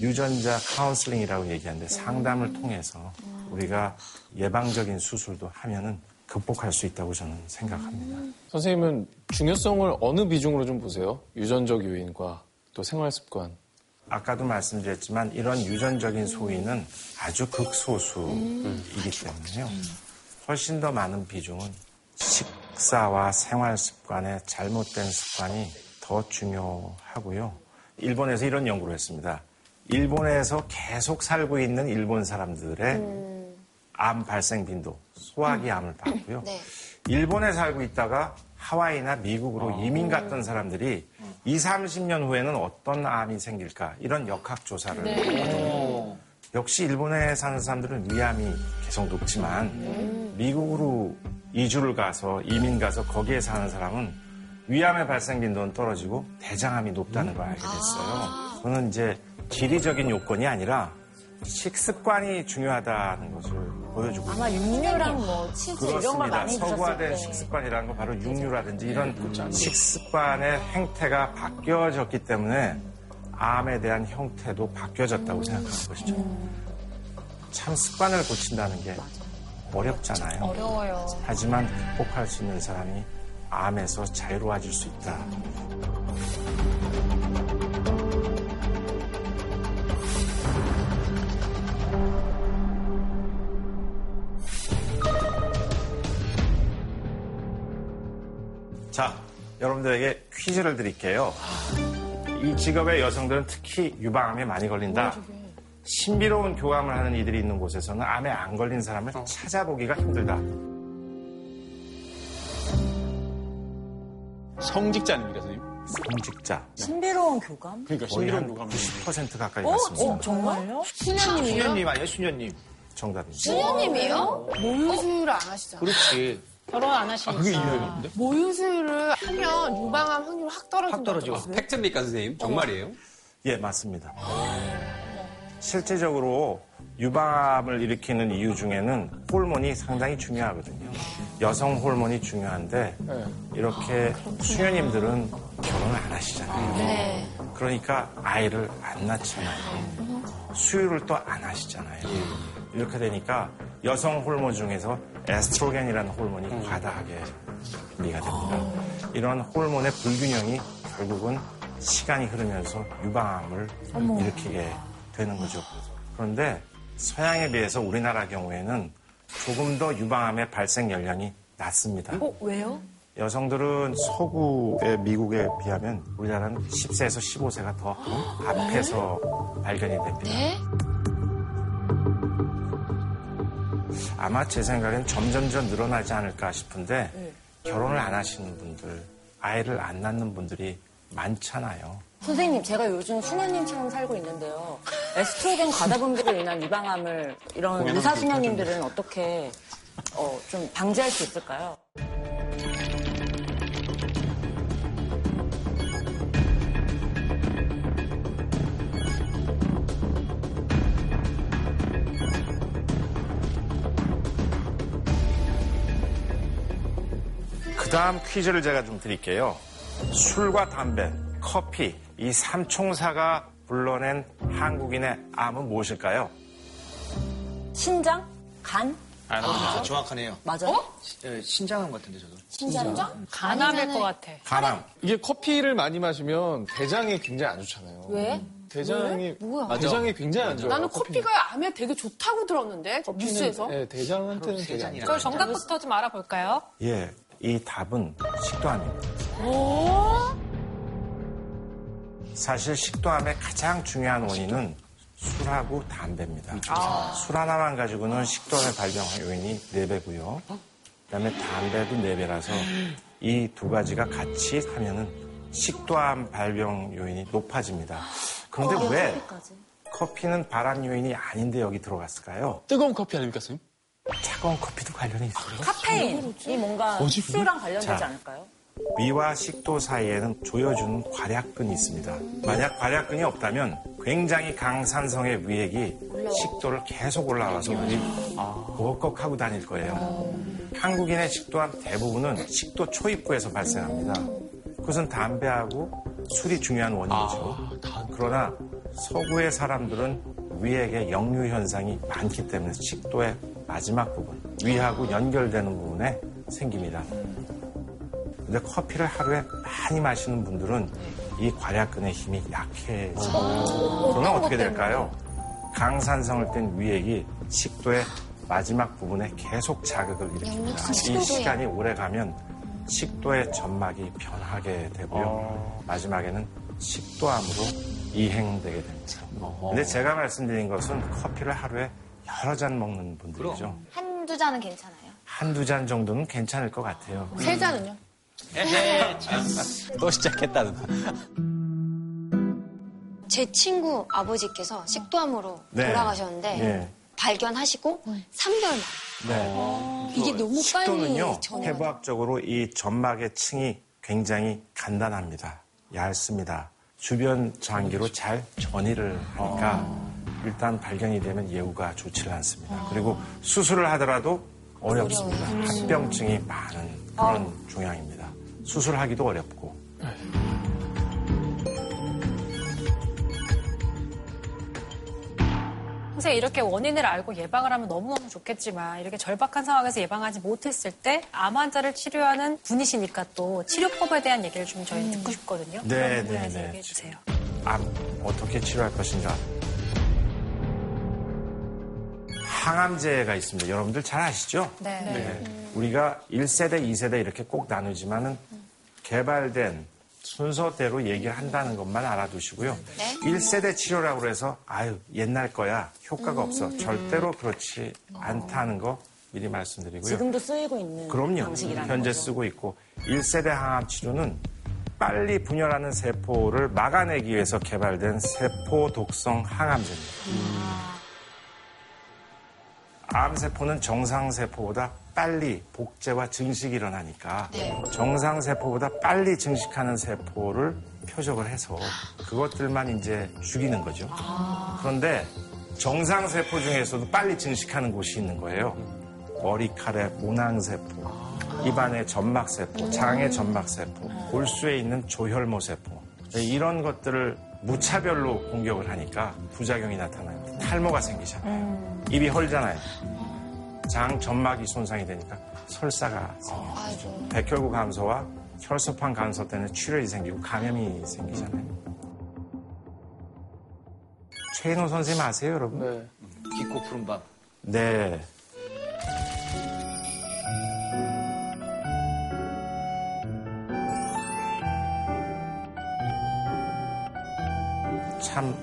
[SPEAKER 10] 유전자 카운슬링이라고 얘기하는데 상담을 통해서 우리가 예방적인 수술도 하면은 극복할 수 있다고 저는 생각합니다.
[SPEAKER 1] 선생님은 중요성을 어느 비중으로 좀 보세요? 유전적 요인과 또 생활 습관.
[SPEAKER 10] 아까도 말씀드렸지만 이런 유전적인 소인은 아주 극소수이기 때문에요. 훨씬 더 많은 비중은 식사와 생활 습관의 잘못된 습관이 더 중요하고요. 일본에서 이런 연구를 했습니다. 일본에서 계속 살고 있는 일본 사람들의 암 발생 빈도, 소화기 암을 봤고요.
[SPEAKER 8] 네.
[SPEAKER 10] 일본에 살고 있다가 하와이나 미국으로 이민 갔던 사람들이 2, 30년 후에는 어떤 암이 생길까 이런 역학 조사를 했거든요. 역시 일본에 사는 사람들은 위암이 계속 높지만 미국으로 이주를 가서 이민 가서 거기에 사는 사람은 위암의 발생 빈도는 떨어지고 대장암이 높다는 걸 알게 됐어요. 저는 이제 지리적인 요건이 아니라 식습관이 중요하다는 것을 보여주고
[SPEAKER 7] 아마 육류랑 뭐 치즈 이런 걸
[SPEAKER 10] 그렇습니다.
[SPEAKER 7] 많이
[SPEAKER 10] 서구화된
[SPEAKER 7] 때.
[SPEAKER 10] 식습관이라는 건 바로 육류라든지 이런 식습관의 행태가 바뀌어졌기 때문에 암에 대한 형태도 바뀌어졌다고 생각하는 것이죠. 참 습관을 고친다는 게 어렵잖아요.
[SPEAKER 4] 어려워요.
[SPEAKER 10] 하지만 극복할 수 있는 사람이 암에서 자유로워질 수 있다. 자, 여러분들에게 퀴즈를 드릴게요. 이 직업의 여성들은 특히 유방암에 많이 걸린다. 신비로운 교감을 하는 이들이 있는 곳에서는 암에 안 걸린 사람을 찾아보기가 힘들다.
[SPEAKER 1] 성직자 아닙니까, 선생님?
[SPEAKER 10] 성직자.
[SPEAKER 7] 신비로운 교감?
[SPEAKER 1] 그러니까
[SPEAKER 10] 거의
[SPEAKER 1] 신비로운
[SPEAKER 10] 한
[SPEAKER 1] 교감을.
[SPEAKER 10] 90% 가까이
[SPEAKER 7] 어?
[SPEAKER 10] 맞습니다.
[SPEAKER 7] 어, 정말요?
[SPEAKER 11] 수녀님 아니에요, 수녀님.
[SPEAKER 10] 정답입니다.
[SPEAKER 8] 수녀님이에요?
[SPEAKER 4] 모유수유를 안 하시잖아요.
[SPEAKER 11] 그렇지.
[SPEAKER 2] 결혼 안 하시니까.
[SPEAKER 1] 아, 그게 이유였는데?
[SPEAKER 4] 모유수유를 하면 유방암 확률 확 떨어진다.
[SPEAKER 11] 확 떨어지고.
[SPEAKER 3] 팩트입니까, 선생님? 정말이에요?
[SPEAKER 10] 예, 맞습니다. 실제적으로 유방암을 일으키는 이유 중에는 호르몬이 상당히 중요하거든요. 여성 호르몬이 중요한데
[SPEAKER 1] 네.
[SPEAKER 10] 이렇게 수녀님들은 결혼을 안 하시잖아요.
[SPEAKER 8] 네.
[SPEAKER 10] 그러니까 아이를 안 낳잖아요. 수유를 또 안 하시잖아요. 이렇게 되니까 여성 호르몬 중에서 에스트로겐이라는 호르몬이 과다하게 분비가 됩니다. 이런 호르몬의 불균형이 결국은 시간이 흐르면서 유방암을 일으키게 되는 거죠. 그런데 서양에 비해서 우리나라 경우에는 조금 더 유방암의 발생 연령이 낮습니다.
[SPEAKER 5] 어, 왜요?
[SPEAKER 10] 여성들은 서구의 미국에 비하면 우리나라는 10세에서 15세가 더 앞에서 발견이 됩니다.
[SPEAKER 8] 네?
[SPEAKER 10] 아마 제 생각엔 점점점 늘어나지 않을까 싶은데 결혼을 안 하시는 분들, 아이를 안 낳는 분들이 많잖아요.
[SPEAKER 7] 선생님, 제가 요즘 수녀님처럼 살고 있는데요. 에스트로겐 과다 분비로 인한 유방암을 이런 의사 수녀님들은 어떻게 어, 좀 방지할 수 있을까요?
[SPEAKER 10] 다음 퀴즈를 제가 좀 드릴게요. 술과 담배, 커피, 이 삼총사가 불러낸 한국인의 암은 무엇일까요?
[SPEAKER 7] 신장? 간?
[SPEAKER 11] 아, 정확하네요.
[SPEAKER 7] 맞아요?
[SPEAKER 11] 예, 신장암 같은데 저도.
[SPEAKER 8] 신장?
[SPEAKER 2] 간암일 것 같아.
[SPEAKER 10] 간암.
[SPEAKER 1] 이게 커피를 많이 마시면 대장에 굉장히 안 좋잖아요.
[SPEAKER 8] 왜?
[SPEAKER 1] 대장이
[SPEAKER 8] 뭐야?
[SPEAKER 1] 대장에 굉장히 안 좋아요.
[SPEAKER 4] 나는
[SPEAKER 1] 커피는.
[SPEAKER 4] 커피가 암에 되게 좋다고 들었는데 뉴스에서.
[SPEAKER 1] 네, 대장한테는 되게 안. 좋아요.
[SPEAKER 2] 그걸 정답부터 좀 알아볼까요?
[SPEAKER 10] 예, 이 답은 식도암입니다. 사실 식도암의 가장 중요한 원인은 술하고 담배입니다. 술 하나만 가지고는 식도암의 발병 요인이 4배고요. 그다음에 담배도 4배라서 이 두 가지가 같이 하면은 식도암 발병 요인이 높아집니다. 그런데 왜 커피는 발암 요인이 아닌데 여기 들어갔을까요?
[SPEAKER 1] 뜨거운 커피 아닙니까, 선생님?
[SPEAKER 10] 차가운 커피도 관련이 있어요.
[SPEAKER 7] 카페인이 뭔가
[SPEAKER 1] 뭐지, 그게?
[SPEAKER 7] 술랑 관련되지
[SPEAKER 10] 자.
[SPEAKER 7] 않을까요?
[SPEAKER 10] 위와 식도 사이에는 조여주는 괄약근이 있습니다. 만약 괄약근이 없다면 굉장히 강산성의 위액이 식도를 계속 올라와서 우리 벅벅하고 다닐 거예요. 한국인의 식도암 대부분은 식도 초입부에서 발생합니다. 그것은 담배하고 술이 중요한 원인이죠. 그러나 서구의 사람들은 위액의 역류 현상이 많기 때문에 식도의 마지막 부분, 위하고 연결되는 부분에 생깁니다. 근데 커피를 하루에 많이 마시는 분들은 이 괄약근의 힘이 약해집니다. 그러면 어떻게 될까요? 강산성을 뗀 위액이 식도의 마지막 부분에 계속 자극을 일으킵니다. 이 시간이 오래 가면 식도의 점막이 변하게 되고요. 마지막에는 식도암으로 이행되게 됩니다. 근데 제가 말씀드린 것은 커피를 하루에 여러 잔 먹는 분들이죠.
[SPEAKER 8] 한두 잔은 괜찮아요.
[SPEAKER 10] 한두 잔 정도는 괜찮을 것 같아요.
[SPEAKER 4] 세 잔은요?
[SPEAKER 3] 또 시작했다, 누나.
[SPEAKER 8] 제 친구 아버지께서 식도암으로
[SPEAKER 10] 네.
[SPEAKER 8] 돌아가셨는데
[SPEAKER 10] 예.
[SPEAKER 8] 발견하시고 3개월 만에
[SPEAKER 10] 네.
[SPEAKER 8] 이게 너무 빨리
[SPEAKER 10] 식도는요, 해부학적으로 이 점막의 층이 굉장히 간단합니다. 얇습니다. 주변 장기로 잘 전이를 하니까 일단 발견이 되면 예후가 좋지는 않습니다. 그리고 수술을 하더라도 어렵습니다. 합병증이 많은 그런 종양입니다. 수술하기도 어렵고.
[SPEAKER 2] 선생님 이렇게 원인을 알고 예방을 하면 너무너무 좋겠지만 이렇게 절박한 상황에서 예방하지 못했을 때 암 환자를 치료하는 분이시니까 또 치료법에 대한 얘기를 좀 저희 듣고 싶거든요.
[SPEAKER 10] 네, 네, 네.
[SPEAKER 2] 얘기해 주세요.
[SPEAKER 10] 암 어떻게 치료할 것인가? 항암제가 있습니다. 여러분들 잘 아시죠?
[SPEAKER 2] 네.
[SPEAKER 10] 네. 우리가 1세대, 2세대 이렇게 꼭 나누지만은 개발된 순서대로 얘기를 한다는 것만 알아두시고요.
[SPEAKER 8] 네.
[SPEAKER 10] 1세대 치료라고 해서 아유 옛날 거야 효과가 없어 절대로 그렇지 않다는 거 미리 말씀드리고요.
[SPEAKER 7] 지금도 쓰이고 있는
[SPEAKER 10] 그럼요.
[SPEAKER 7] 방식이라는
[SPEAKER 10] 현재
[SPEAKER 7] 거죠.
[SPEAKER 10] 쓰고 있고 1세대 항암 치료는 빨리 분열하는 세포를 막아내기 위해서 개발된 세포 독성 항암제입니다. 암세포는 정상세포보다 빨리 복제와 증식이 일어나니까 정상세포보다 빨리 증식하는 세포를 표적을 해서 그것들만 이제 죽이는 거죠. 그런데 정상세포 중에서도 빨리 증식하는 곳이 있는 거예요. 머리카락 모낭세포, 입안의 점막세포, 장의 점막세포, 골수에 있는 조혈모세포. 이런 것들을 무차별로 공격을 하니까 부작용이 나타나요. 탈모가 생기잖아요. 입이 헐잖아요. 장 점막이 손상이 되니까 설사가 생겨요. 백혈구 감소와 혈소판 감소 때문에 출혈이 생기고 감염이 생기잖아요. 최인호 선생님 아세요, 여러분?
[SPEAKER 1] 네.
[SPEAKER 11] 깊고 푸른 밤.
[SPEAKER 10] 네. 참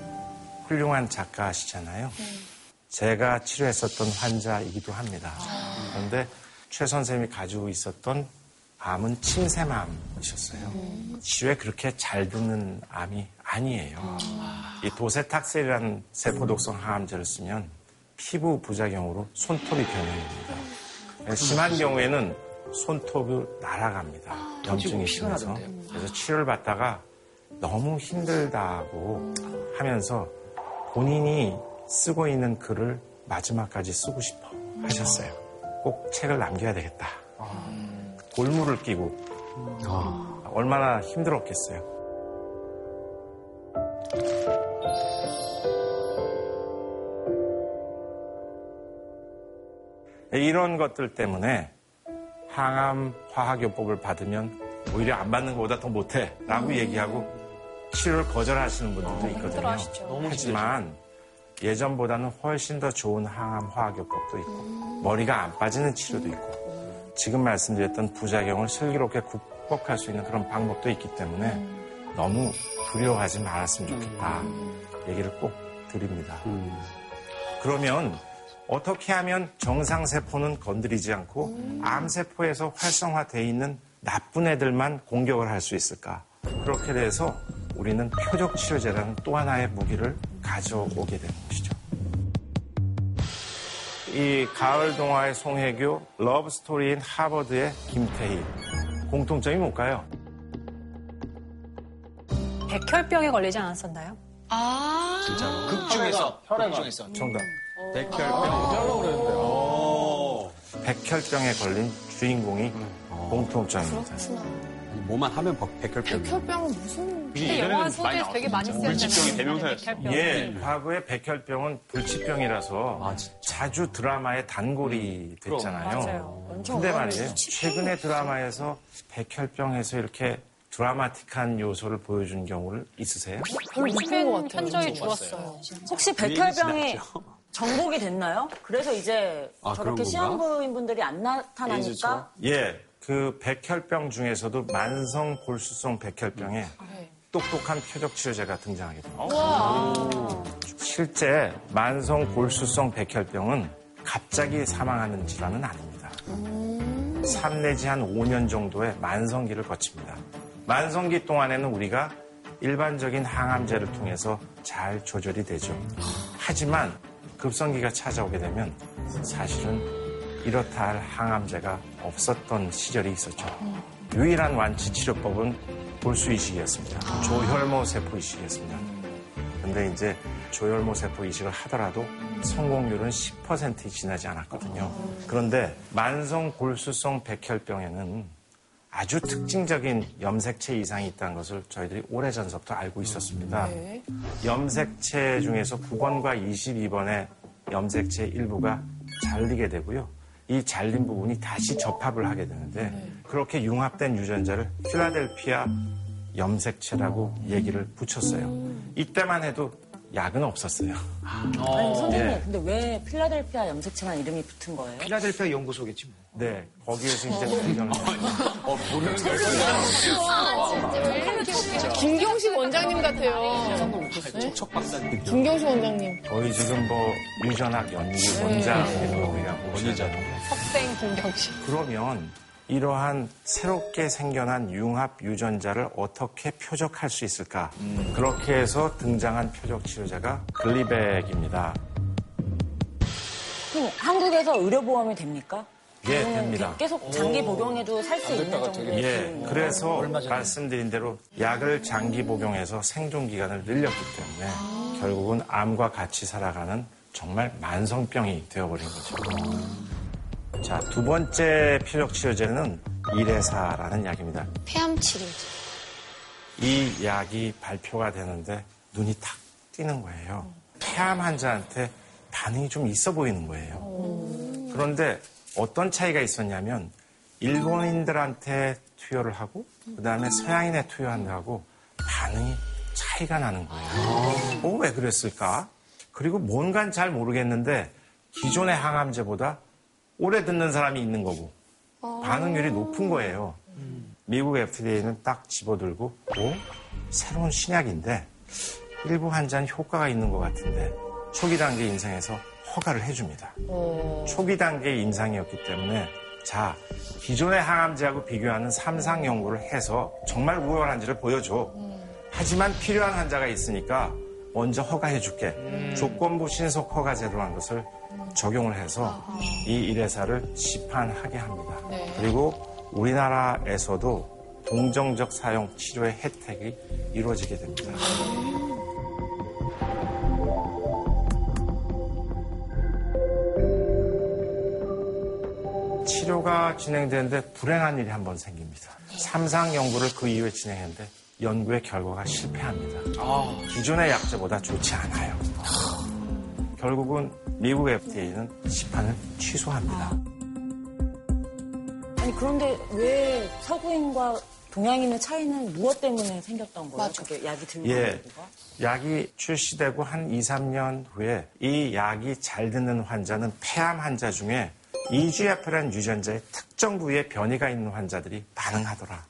[SPEAKER 10] 훌륭한 작가시잖아요. 제가 치료했었던 환자이기도 합니다. 그런데 최 선생님이 가지고 있었던 암은 침샘암이셨어요. 치료에 그렇게 잘 듣는 암이 아니에요. 이 도세탁셀이라는 세포독성 항암제를 쓰면 피부 부작용으로 손톱이 변형이 됩니다. 심한 경우에는 손톱이 날아갑니다. 염증이 심해서. 그래서 치료를 받다가 너무 힘들다고 하면서 본인이 쓰고 있는 글을 마지막까지 쓰고 싶어 하셨어요. 꼭 책을 남겨야 되겠다. 골무를 끼고 얼마나 힘들었겠어요. 이런 것들 때문에 항암 화학요법을 받으면 오히려 안 받는 것보다 더 못해 라고 얘기하고 치료를 거절하시는 분들도 있거든요.
[SPEAKER 2] 힘들어하시죠.
[SPEAKER 10] 하지만 예전보다는 훨씬 더 좋은 항암 화학요법도 있고 머리가 안 빠지는 치료도 있고 지금 말씀드렸던 부작용을 슬기롭게 극복할 수 있는 그런 방법도 있기 때문에 너무 두려워하지 말았으면 좋겠다 얘기를 꼭 드립니다. 그러면 어떻게 하면 정상세포는 건드리지 않고 암세포에서 활성화되어 있는 나쁜 애들만 공격을 할 수 있을까? 그렇게 돼서 우리는 표적 치료제라는 또 하나의 무기를 가져오게 되는 것이죠. 이 가을 동화의 송혜교, 러브 스토리인 하버드의 김태희. 공통점이 뭘까요?
[SPEAKER 2] 백혈병에 걸리지 않았었나요?
[SPEAKER 8] 아.
[SPEAKER 11] 진짜로. 극 중에서. 극 중에서.
[SPEAKER 10] 정답.
[SPEAKER 3] 백혈병.
[SPEAKER 10] 백혈병에 걸린 주인공이 공통점입니다.
[SPEAKER 3] 뭐만 하면 백- 백혈병.
[SPEAKER 4] 백혈병은 무슨
[SPEAKER 2] 근데 영화 소재에서 되게 많이 쓰였잖아요.
[SPEAKER 9] 물질병이 대명사였어.
[SPEAKER 10] 예, 과거의 백혈병은 불치병이라서 자주 드라마의 단골이 됐잖아요.
[SPEAKER 2] 맞아요.
[SPEAKER 10] 근데 말이에요. 최근의 드라마에서 백혈병에서 이렇게 드라마틱한 요소를 보여준 경우를 있으세요?
[SPEAKER 4] 별로 같아요.
[SPEAKER 2] 현저히 줄었어요.
[SPEAKER 7] 혹시 백혈병이 정복이 됐나요? 그래서 이제
[SPEAKER 3] 아,
[SPEAKER 7] 저렇게? 시한부인분들이 안 나타나니까
[SPEAKER 10] 예, 그 백혈병 중에서도 만성 골수성 백혈병에 똑똑한 표적 치료제가 등장하게 됩니다. 실제 만성 골수성 백혈병은 갑자기 사망하는 질환은 아닙니다. 3 내지 한 5년 정도의 만성기를 거칩니다. 만성기 동안에는 우리가 일반적인 항암제를 통해서 잘 조절이 되죠. 하지만 급성기가 찾아오게 되면 사실은 이렇다 할 항암제가 없었던 시절이 있었죠. 유일한 완치 치료법은 골수 이식이었습니다. 조혈모 세포 이식이었습니다. 근데 이제 조혈모 세포 이식을 하더라도 성공률은 10%이 지나지 않았거든요. 그런데 만성 골수성 백혈병에는 아주 특징적인 염색체 이상이 있다는 것을 저희들이 오래전서부터 알고 있었습니다. 염색체 중에서 9번과 22번의 염색체 일부가 잘리게 되고요. 이 잘린 부분이 다시 접합을 하게 되는데 그렇게 융합된 유전자를 필라델피아 염색체라고 얘기를 붙였어요. 이때만 해도 약은 없었어요.
[SPEAKER 7] 아니 선생님
[SPEAKER 10] 예.
[SPEAKER 7] 근데 왜 필라델피아 염색체란 이름이 붙은 거예요?
[SPEAKER 11] 필라델피아 연구소겠지 뭐.
[SPEAKER 10] 네, 거기에서 이제 발견을 했어요.
[SPEAKER 3] 어, 모르는 걸
[SPEAKER 4] 김경식 원장님 같아요.
[SPEAKER 3] 척 박사님.
[SPEAKER 4] 김경식 원장님.
[SPEAKER 10] 거의 지금 뭐 유전학 연구 원장이라고 보시죠.
[SPEAKER 2] 석생 김경식.
[SPEAKER 10] 그러면 이러한 새롭게 생겨난 융합 유전자를 어떻게 표적할 수 있을까? 그렇게 해서 등장한 표적 치료제가 글리백입니다.
[SPEAKER 7] 그럼 한국에서 의료보험이 됩니까?
[SPEAKER 10] 예, 됩니다.
[SPEAKER 7] 계속 장기 복용해도 살 수 있는 정도의
[SPEAKER 10] 예,
[SPEAKER 7] 수준인가요?
[SPEAKER 10] 그래서 말씀드린 대로 약을 장기 복용해서 생존 기간을 늘렸기 때문에 결국은 암과 같이 살아가는 정말 만성병이 되어버린 거죠. 자, 두 번째 표적 치료제는 이레사라는 약입니다.
[SPEAKER 8] 폐암 치료제.
[SPEAKER 10] 이 약이 발표가 되는데 눈이 탁 띄는 거예요. 폐암 환자한테 반응이 좀 있어 보이는 거예요. 그런데 어떤 차이가 있었냐면 일본인들한테 투여를 하고 그다음에 서양인에 투여한다고 반응이 차이가 나는 거예요. 어, 왜 그랬을까? 그리고 뭔간 잘 모르겠는데 기존의 항암제보다 오래 듣는 사람이 있는 거고 반응률이 높은 거예요. 미국 FDA는 딱 집어들고 오 새로운 신약인데 일부 환자는 효과가 있는 것 같은데 초기 단계 임상에서 허가를 해줍니다. 초기 단계 임상이었기 때문에 자 기존의 항암제하고 비교하는 삼상 연구를 해서 정말 우월한지를 보여줘. 하지만 필요한 환자가 있으니까 먼저 허가해줄게. 조건부 신속 허가 제도라는 것을 적용을 해서 이 일회사를 시판하게 합니다.
[SPEAKER 4] 네.
[SPEAKER 10] 그리고 우리나라에서도 동정적 사용 치료의 혜택이 이루어지게 됩니다. 치료가 진행되는데 불행한 일이 한 번 생깁니다. 삼상 연구를 그 이후에 진행했는데 연구의 결과가 실패합니다. 기존의 약제보다 좋지 않아요. 결국은 미국 FDA는 시판을 취소합니다.
[SPEAKER 7] 아 니 그런데 왜 서구인과 동양인의 차이는 무엇 때문에 생겼던 거예요?
[SPEAKER 4] 맞아.
[SPEAKER 7] 그게 약이 들고
[SPEAKER 10] 예. 약이 출시되고 한 2, 3년 후에 이 약이 잘 듣는 환자는 폐암 환자 중에 이주야표라는 유전자의 특정 부위에 변이가 있는 환자들이 반응하더라.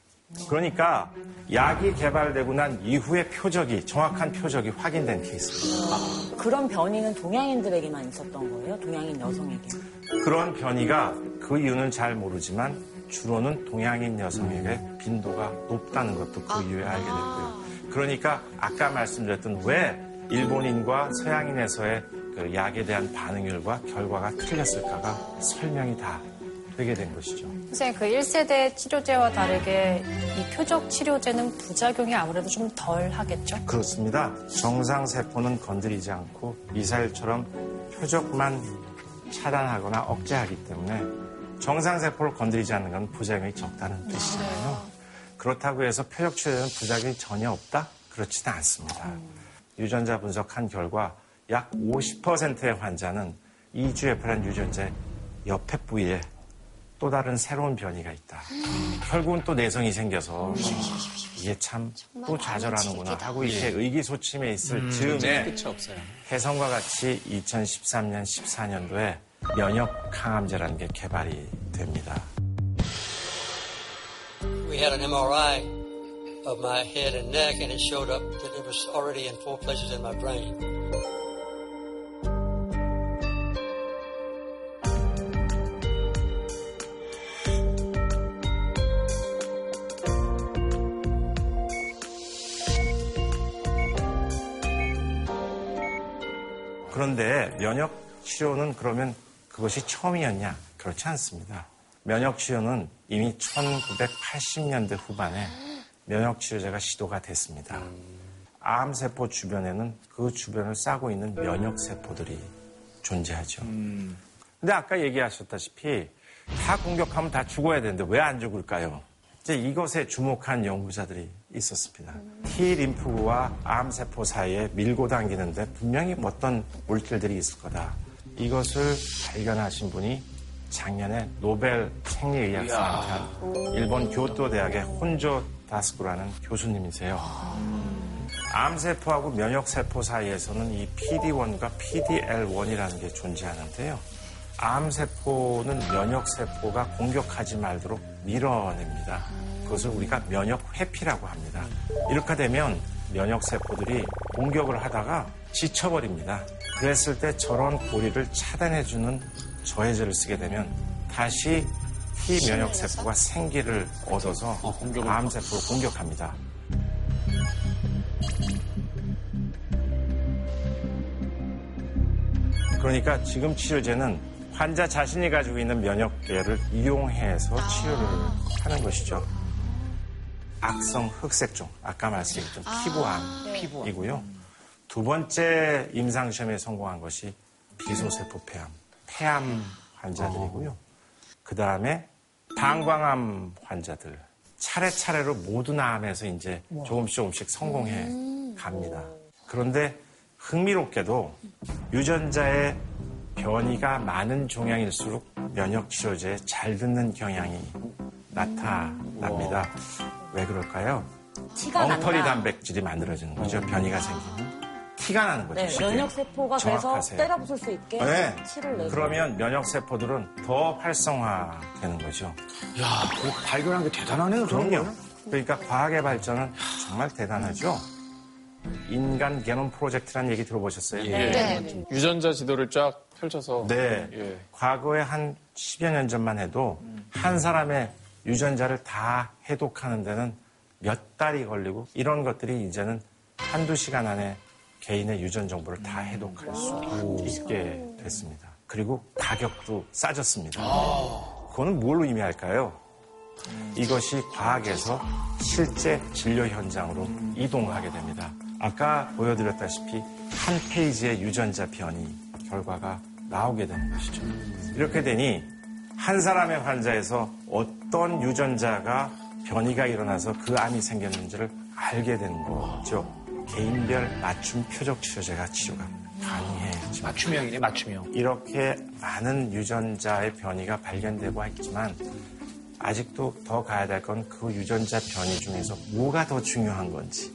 [SPEAKER 10] 그러니까 약이 개발되고 난 이후에 표적이 정확한 표적이 확인된 케이스입니다.
[SPEAKER 7] 그런 변이는 동양인들에게만 있었던 거예요? 동양인 여성에게?
[SPEAKER 10] 그런 변이가 그 이유는 잘 모르지만 주로는 동양인 여성에게 빈도가 높다는 것도 그 이후에 알게 됐고요. 그러니까 아까 말씀드렸던 왜 일본인과 서양인에서의 그 약에 대한 반응률과 결과가 틀렸을까가 설명이 다 되게 된 것이죠.
[SPEAKER 2] 선생님, 그 1세대 치료제와 다르게 이 표적 치료제는 부작용이 아무래도 좀 덜 하겠죠?
[SPEAKER 10] 그렇습니다. 정상세포는 건드리지 않고 미사일처럼 표적만 차단하거나 억제하기 때문에 정상세포를 건드리지 않는 건 부작용이 적다는 뜻이잖아요. 그렇다고 해서 표적 치료제는 부작용이 전혀 없다? 그렇지는 않습니다. 유전자 분석한 결과 약 50%의 환자는 이주에프란 유전자의 옆에 부위에 또 다른 새로운 변이가 있다. 결국은 또 내성이 생겨서 이게 참 또 좌절하는구나 하고 이렇게 의기소침해 있을 즈음에. 혜성과 같이 2013년, 14년도에 면역 항암제라는 게 개발이 됩니다.
[SPEAKER 12] We had an MRI of my head and neck, and it showed up that it was already in four places in my brain.
[SPEAKER 10] 그런데 면역 치료는 그러면 그것이 처음이었냐? 그렇지 않습니다. 면역 치료는 이미 1980년대 후반에 면역 치료제가 시도가 됐습니다. 암세포 주변에는 그 주변을 싸고 있는 면역 세포들이 존재하죠. 근데 아까 얘기하셨다시피 다 공격하면 다 죽어야 되는데 왜 안 죽을까요? 이제 이것에 주목한 연구자들이 있었습니다. T 림프구와 암세포 사이에 밀고 당기는데 분명히 어떤 물질들이 있을 거다. 이것을 발견하신 분이 작년에 노벨 생리의학상을 탄 일본 교토 대학의 혼조 다스쿠라는 교수님이세요. 암세포하고 면역세포 사이에서는 이 PD1과 PDL1이라는 게 존재하는데요. 암세포는 면역세포가 공격하지 말도록 밀어냅니다. 그것을 우리가 면역 회피라고 합니다. 이렇게 되면 면역 세포들이 공격을 하다가 지쳐버립니다. 그랬을 때 저런 고리를 차단해주는 저해제를 쓰게 되면 다시 T 면역 세포가 생기를 얻어서 암 세포를 공격합니다. 그러니까 지금 치료제는 환자 자신이 가지고 있는 면역계를 이용해서 치료를 하는 것이죠. 악성 흑색종, 아까 말씀드렸던 피부암이고요. 두 번째 임상시험에 성공한 것이 비소세포 폐암, 폐암 환자들이고요. 그 다음에 방광암 환자들, 차례차례로 모든 암에서 이제 조금씩 조금씩 성공해 갑니다. 그런데 흥미롭게도 유전자의 변이가 많은 종양일수록 면역 치료제에 잘 듣는 경향이 나타납니다. 왜 그럴까요?
[SPEAKER 7] 티가
[SPEAKER 10] 엉터리
[SPEAKER 7] 난다.
[SPEAKER 10] 단백질이 만들어지는 거죠. 변이가 생기면 티가 나는 거죠.
[SPEAKER 7] 네. 면역세포가 돼서
[SPEAKER 10] 정확하세요.
[SPEAKER 7] 때려 부술 수 있게
[SPEAKER 10] 네.
[SPEAKER 7] 치를 내고.
[SPEAKER 10] 그러면 면역세포들은 더 활성화되는 거죠.
[SPEAKER 11] 야, 그 발견한 게 대단하네요.
[SPEAKER 10] 그럼요. 그러니까 과학의 발전은 정말 대단하죠. 인간 게놈 프로젝트라는 얘기 들어보셨어요?
[SPEAKER 1] 예. 유전자 지도를 쫙 펼쳐서.
[SPEAKER 10] 네.
[SPEAKER 1] 예.
[SPEAKER 10] 과거에 한 10여 년 전만 해도 한 사람의 유전자를 다 해독하는 데는 몇 달이 걸리고 이런 것들이 이제는 한두 시간 안에 개인의 유전 정보를 다 해독할 수 있게 됐습니다. 그리고 가격도 싸졌습니다. 그거는 뭘 의미할까요? 이것이 과학에서 실제 진료 현장으로 이동하게 됩니다. 아까 보여드렸다시피 한 페이지의 유전자 변이 결과가 나오게 되는 것이죠. 이렇게 되니 한 사람의 환자에서 어떤 유전자가 변이가 일어나서 그 암이 생겼는지를 알게 되는 거죠. 개인별 맞춤 표적 치료제가 치료가 가능해지죠.
[SPEAKER 11] 맞춤형이네, 맞춤형.
[SPEAKER 10] 이렇게 많은 유전자의 변이가 발견되고 있지만 아직도 더 가야 될 건 그 유전자 변이 중에서 뭐가 더 중요한 건지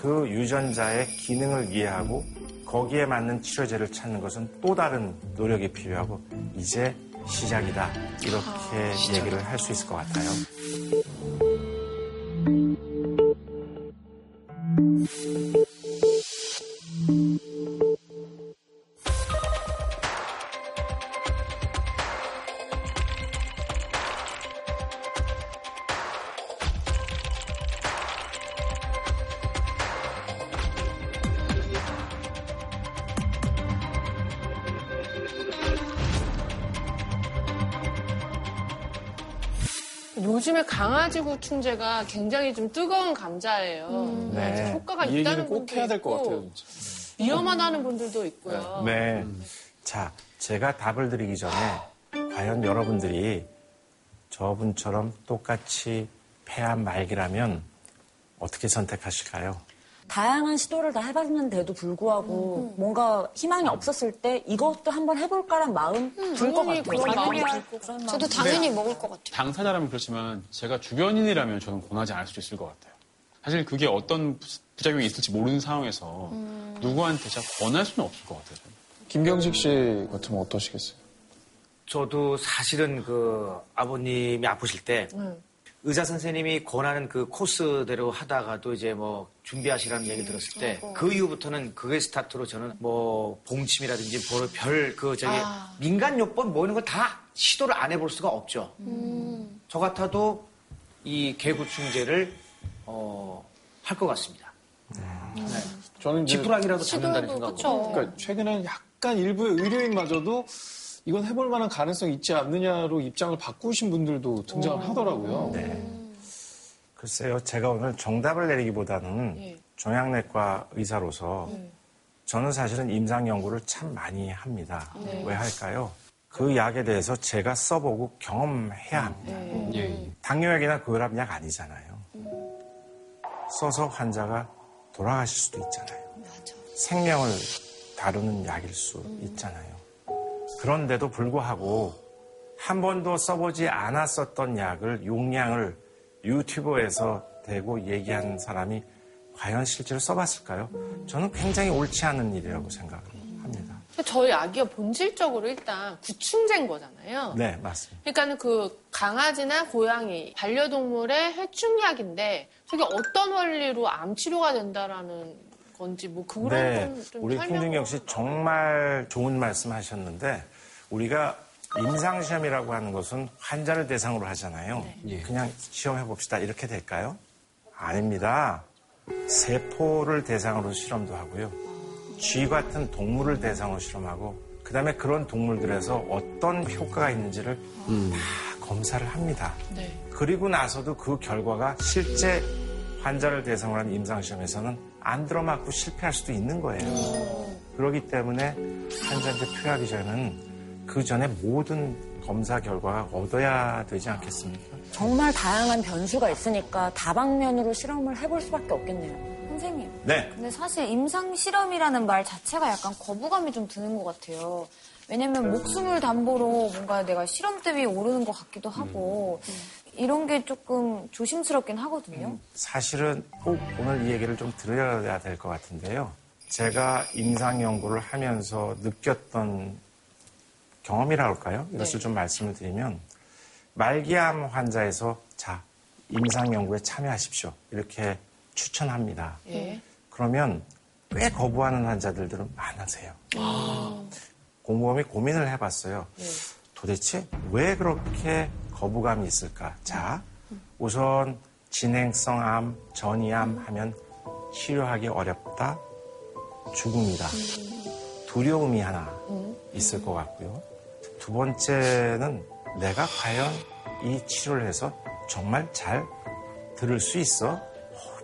[SPEAKER 10] 그 유전자의 기능을 이해하고 거기에 맞는 치료제를 찾는 것은 또 다른 노력이 필요하고 이제 시작이다 이렇게 얘기를 할 수 있을 것 같아요.
[SPEAKER 4] 강아지 구충제가 굉장히 좀 뜨거운 감자예요.
[SPEAKER 10] 네.
[SPEAKER 4] 그래서 효과가
[SPEAKER 1] 이
[SPEAKER 4] 있다는
[SPEAKER 1] 꼭 해야 될 것 같아요. 진짜.
[SPEAKER 4] 위험하다는 분들도 있고요.
[SPEAKER 10] 네. 자, 제가 답을 드리기 전에 과연 여러분들이 저분처럼 똑같이 폐암 말기라면 어떻게 선택하실까요?
[SPEAKER 7] 다양한 시도를 다 해봤는데도 불구하고 뭔가 희망이 없었을 때 이것도 한번 해볼까란 마음 들것
[SPEAKER 4] 당연히
[SPEAKER 7] 같아요.
[SPEAKER 4] 그런 마음이
[SPEAKER 7] 당연히 그런
[SPEAKER 8] 저도
[SPEAKER 7] 마음.
[SPEAKER 8] 당연히 먹을 것 같아요.
[SPEAKER 9] 당사자라면 그렇지만 제가 주변인이라면 저는 권하지 않을 수도 있을 것 같아요. 사실 그게 어떤 부- 부작용이 있을지 모르는 상황에서 누구한테 제가 권할 수는 없을 것 같아요.
[SPEAKER 1] 김경식 씨 같으면 어떠시겠어요?
[SPEAKER 11] 저도 사실은 그 아버님이 아프실 때 의사 선생님이 권하는 그 코스대로 하다가도 이제 뭐 준비하시라는 얘기 들었을 때 그 이후부터는 그게 스타트로 저는 뭐 봉침이라든지 별그 저기 민간 요법 뭐 이런 거 다 시도를 안 해볼 수가 없죠. 저 같아도 이 개구충제를 어, 할 것 같습니다.
[SPEAKER 1] 저는 이제
[SPEAKER 11] 지푸라기라도 잡는다는 생각으로.
[SPEAKER 1] 그러니까 최근에 약간 일부의 의료인마저도 이건 해볼 만한 가능성이 있지 않느냐로 입장을 바꾸신 분들도 등장을 하더라고요.
[SPEAKER 10] 네. 글쎄요, 제가 오늘 정답을 내리기보다는
[SPEAKER 4] 예.
[SPEAKER 10] 종양내과 의사로서 저는 사실은 임상 연구를 참 많이 합니다.
[SPEAKER 4] 네.
[SPEAKER 10] 왜 할까요? 그 약에 대해서 제가 써보고 경험해야 합니다.
[SPEAKER 4] 네.
[SPEAKER 10] 당뇨약이나 고혈압약 아니잖아요. 써서 환자가 돌아가실 수도 있잖아요. 생명을 다루는 약일 수 있잖아요. 그런데도 불구하고 한 번도 써보지 않았었던 약을 용량을 유튜브에서 대고 얘기하는 사람이 과연 실제로 써봤을까요? 저는 굉장히 옳지 않은 일이라고 생각을 합니다.
[SPEAKER 4] 저희 아기가 본질적으로 일단 구충제인 거잖아요.
[SPEAKER 10] 네, 맞습니다.
[SPEAKER 4] 그러니까는 그 강아지나 고양이 반려동물의 해충약인데 저게 어떤 원리로 암 치료가 된다라는 건지 뭐 그런
[SPEAKER 10] 네,
[SPEAKER 4] 건좀
[SPEAKER 10] 우리. 김준경 씨 정말 좋은 말씀 하셨는데 우리가 임상 시험이라고 하는 것은 환자를 대상으로 하잖아요. 그냥 시험해 봅시다. 이렇게 될까요? 아닙니다. 세포를 대상으로 실험도 하고요. 쥐 같은 동물을 대상으로 실험하고 그다음에 그런 동물들에서 어떤 효과가 있는지를 다 검사를 합니다.
[SPEAKER 4] 네.
[SPEAKER 10] 그리고 나서도 그 결과가 실제 환자를 대상으로 한 임상시험에서는 안 들어맞고 실패할 수도 있는 거예요. 그렇기 때문에 환자한테 투여하기 전에는 그 전에 모든 검사 결과가 얻어야 되지 않겠습니까?
[SPEAKER 7] 정말 다양한 변수가 있으니까 다방면으로 실험을 해볼 수밖에 없겠네요.
[SPEAKER 5] 선생님.
[SPEAKER 10] 네.
[SPEAKER 5] 근데 사실 임상 실험이라는 말 자체가 약간 거부감이 좀 드는 것 같아요. 왜냐면 목숨을 담보로 뭔가 내가 실험대 위에 오르는 것 같기도 하고 이런 게 조금 조심스럽긴 하거든요.
[SPEAKER 10] 사실은 꼭 오늘 이 얘기를 좀 들어야 될 것 같은데요. 제가 임상 연구를 하면서 느꼈던 경험이라 할까요? 이것을 좀 말씀을 드리면 말기암 환자에서 자 임상 연구에 참여하십시오 이렇게 추천합니다.
[SPEAKER 4] 예.
[SPEAKER 10] 그러면 꽤 거부하는 환자들은 많으세요. 곰곰이 고민을 해봤어요. 도대체 왜 그렇게 거부감이 있을까? 자, 우선 진행성 암, 전이암 하면 치료하기 어렵다, 죽음이다, 두려움이 하나 있을 것 같고요. 두 번째는 내가 과연 이 치료를 해서 정말 잘 들을 수 있어? 어,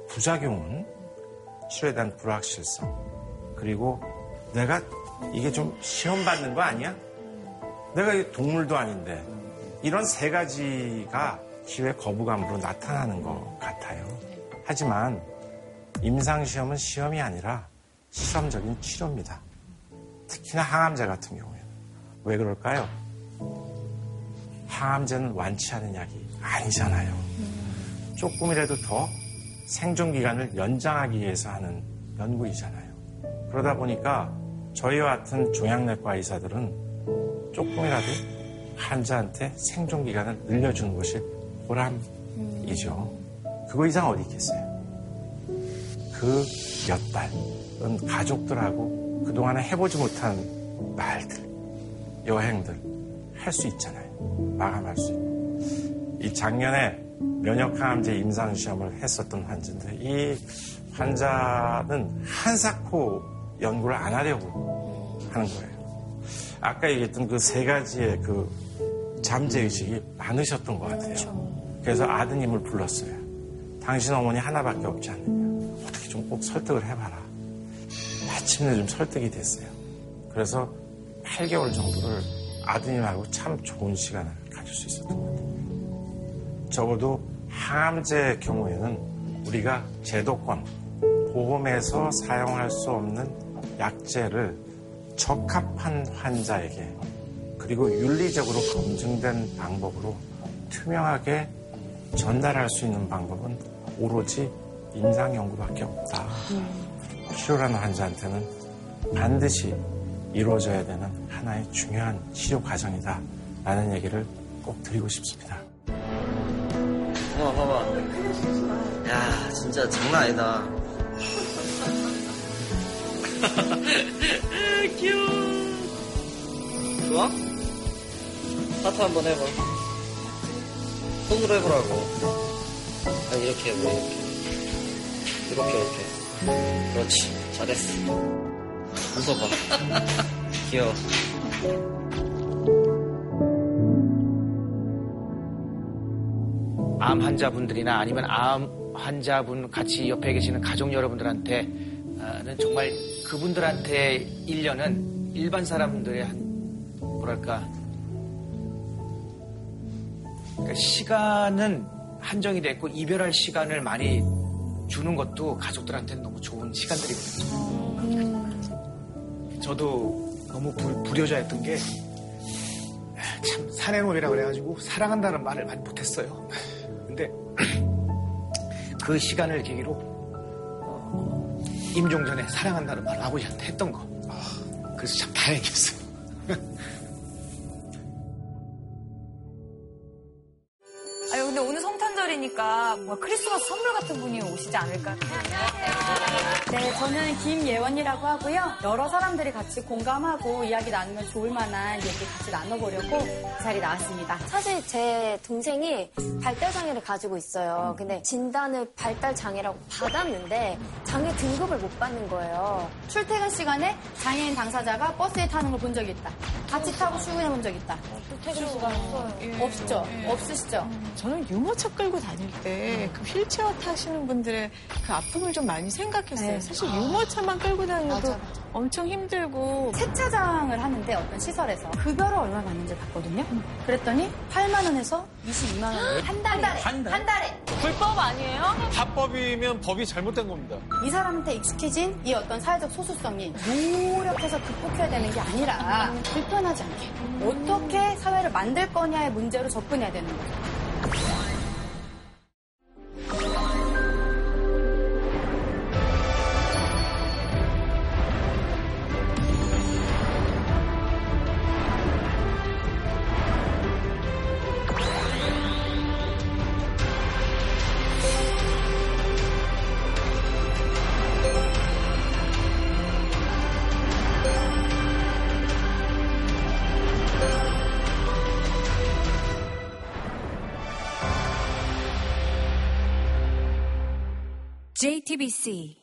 [SPEAKER 10] 부작용은 치료에 대한 불확실성. 그리고 내가 이게 좀 시험 받는 거 아니야? 내가 이 동물도 아닌데. 이런 세 가지가 기회 거부감으로 나타나는 것 같아요. 하지만 임상시험은 시험이 아니라 실험적인 치료입니다. 특히나 항암제 같은 경우에는. 왜 그럴까요? 항암제는 완치하는 약이 아니잖아요. 조금이라도 더 생존 기간을 연장하기 위해서 하는 연구이잖아요. 그러다 보니까 저희와 같은 종양내과 의사들은 조금이라도 환자한테 생존 기간을 늘려주는 것이 보람이죠. 그거 이상 어디 있겠어요? 그 몇 달은 가족들하고 그동안에 해보지 못한 말들, 여행들 할 수 있잖아요. 마감할 수 있고. 이 작년에 면역항암제 임상시험을 했었던 환자인데 이 환자는 한사코 연구를 안 하려고 하는 거예요. 아까 얘기했던 그 세 가지의 그 잠재의식이 많으셨던 것 같아요. 그래서 아드님을 불렀어요. 당신 어머니 하나밖에 없지 않느냐. 어떻게 좀 꼭 설득을 해봐라. 마침내 좀 설득이 됐어요. 그래서 8개월 정도를 아드님하고 참 좋은 시간을 가질 수 있었던 것 같아요. 적어도 항암제 경우에는 우리가 제도권, 보험에서 사용할 수 없는 약제를 적합한 환자에게 그리고 윤리적으로 검증된 방법으로 투명하게 전달할 수 있는 방법은 오로지 임상 연구밖에 없다. 필요한 환자한테는 반드시 이루어져야 되는 하나의 중요한 치료 과정이다. 라는 얘기를 꼭 드리고 싶습니다.
[SPEAKER 13] 봐봐, 봐봐. 야, 진짜 장난 아니다. 귀여워. 좋아? 하트 한번 해봐. 손으로 해보라고. 아, 이렇게 해봐, 이렇게. 이렇게, 이렇게. 그렇지. 잘했어. 웃어봐. 귀여워.
[SPEAKER 6] 암 환자분들이나 아니면 암 환자분 같이 옆에 계시는 가족 여러분들한테는 정말 그분들한테 1년은 일반 사람들의 한 뭐랄까 그러니까 시간은 한정이 됐고 이별할 시간을 많이 주는 것도 가족들한테는 너무 좋은 시간들이거든요. 저도 너무 부, 불효자였던 게 참 사내놀이라 그래가지고 사랑한다는 말을 많이 못했어요. 근데 그 시간을 계기로 어, 임종 전에 사랑한다는 말을 아버지한테 했던 거. 그래서 참 다행이었어요.
[SPEAKER 7] 성탄절이니까 뭐 크리스마스 선물 같은 분이 오시지 않을까?
[SPEAKER 14] 네, 저는 김예원이라고 하고요. 여러 사람들이 같이 공감하고 이야기 나누면 좋을 만한 얘기 같이 나눠보려고 이 자리 나왔습니다.
[SPEAKER 8] 사실 제 동생이 발달장애를 가지고 있어요. 근데 진단을 발달장애라고 받았는데 장애 등급을 못 받는 거예요.
[SPEAKER 14] 출퇴근 시간에 장애인 당사자가 버스에 타는 걸 본 적이 있다. 같이 타고 출근해 본 적 있다.
[SPEAKER 7] 퇴근 시간 없어요.
[SPEAKER 14] 없죠? 없으시죠?
[SPEAKER 15] 저는 유모차 끌고 다닐 때 그 휠체어 타시는 분들의 그 아픔을 좀 많이 생각했어요.
[SPEAKER 14] 네.
[SPEAKER 15] 사실 유모차만 끌고 다녀도 엄청 힘들고
[SPEAKER 14] 세차장을 하는데 어떤 시설에서 급여를 얼마 받는지 봤거든요. 그랬더니 8만 원에서 22만 원. 한 달에.
[SPEAKER 1] 한 달?
[SPEAKER 14] 한 달에.
[SPEAKER 7] 불법 아니에요?
[SPEAKER 1] 합법이면 법이 잘못된 겁니다.
[SPEAKER 14] 이 사람한테 익숙해진 이 어떤 사회적 소수성이 노력해서 극복해야 되는 게 아니라 불편하지 않게 어떻게 사회를 만들 거냐의 문제로 접근해야 되는 거죠.
[SPEAKER 16] TBC.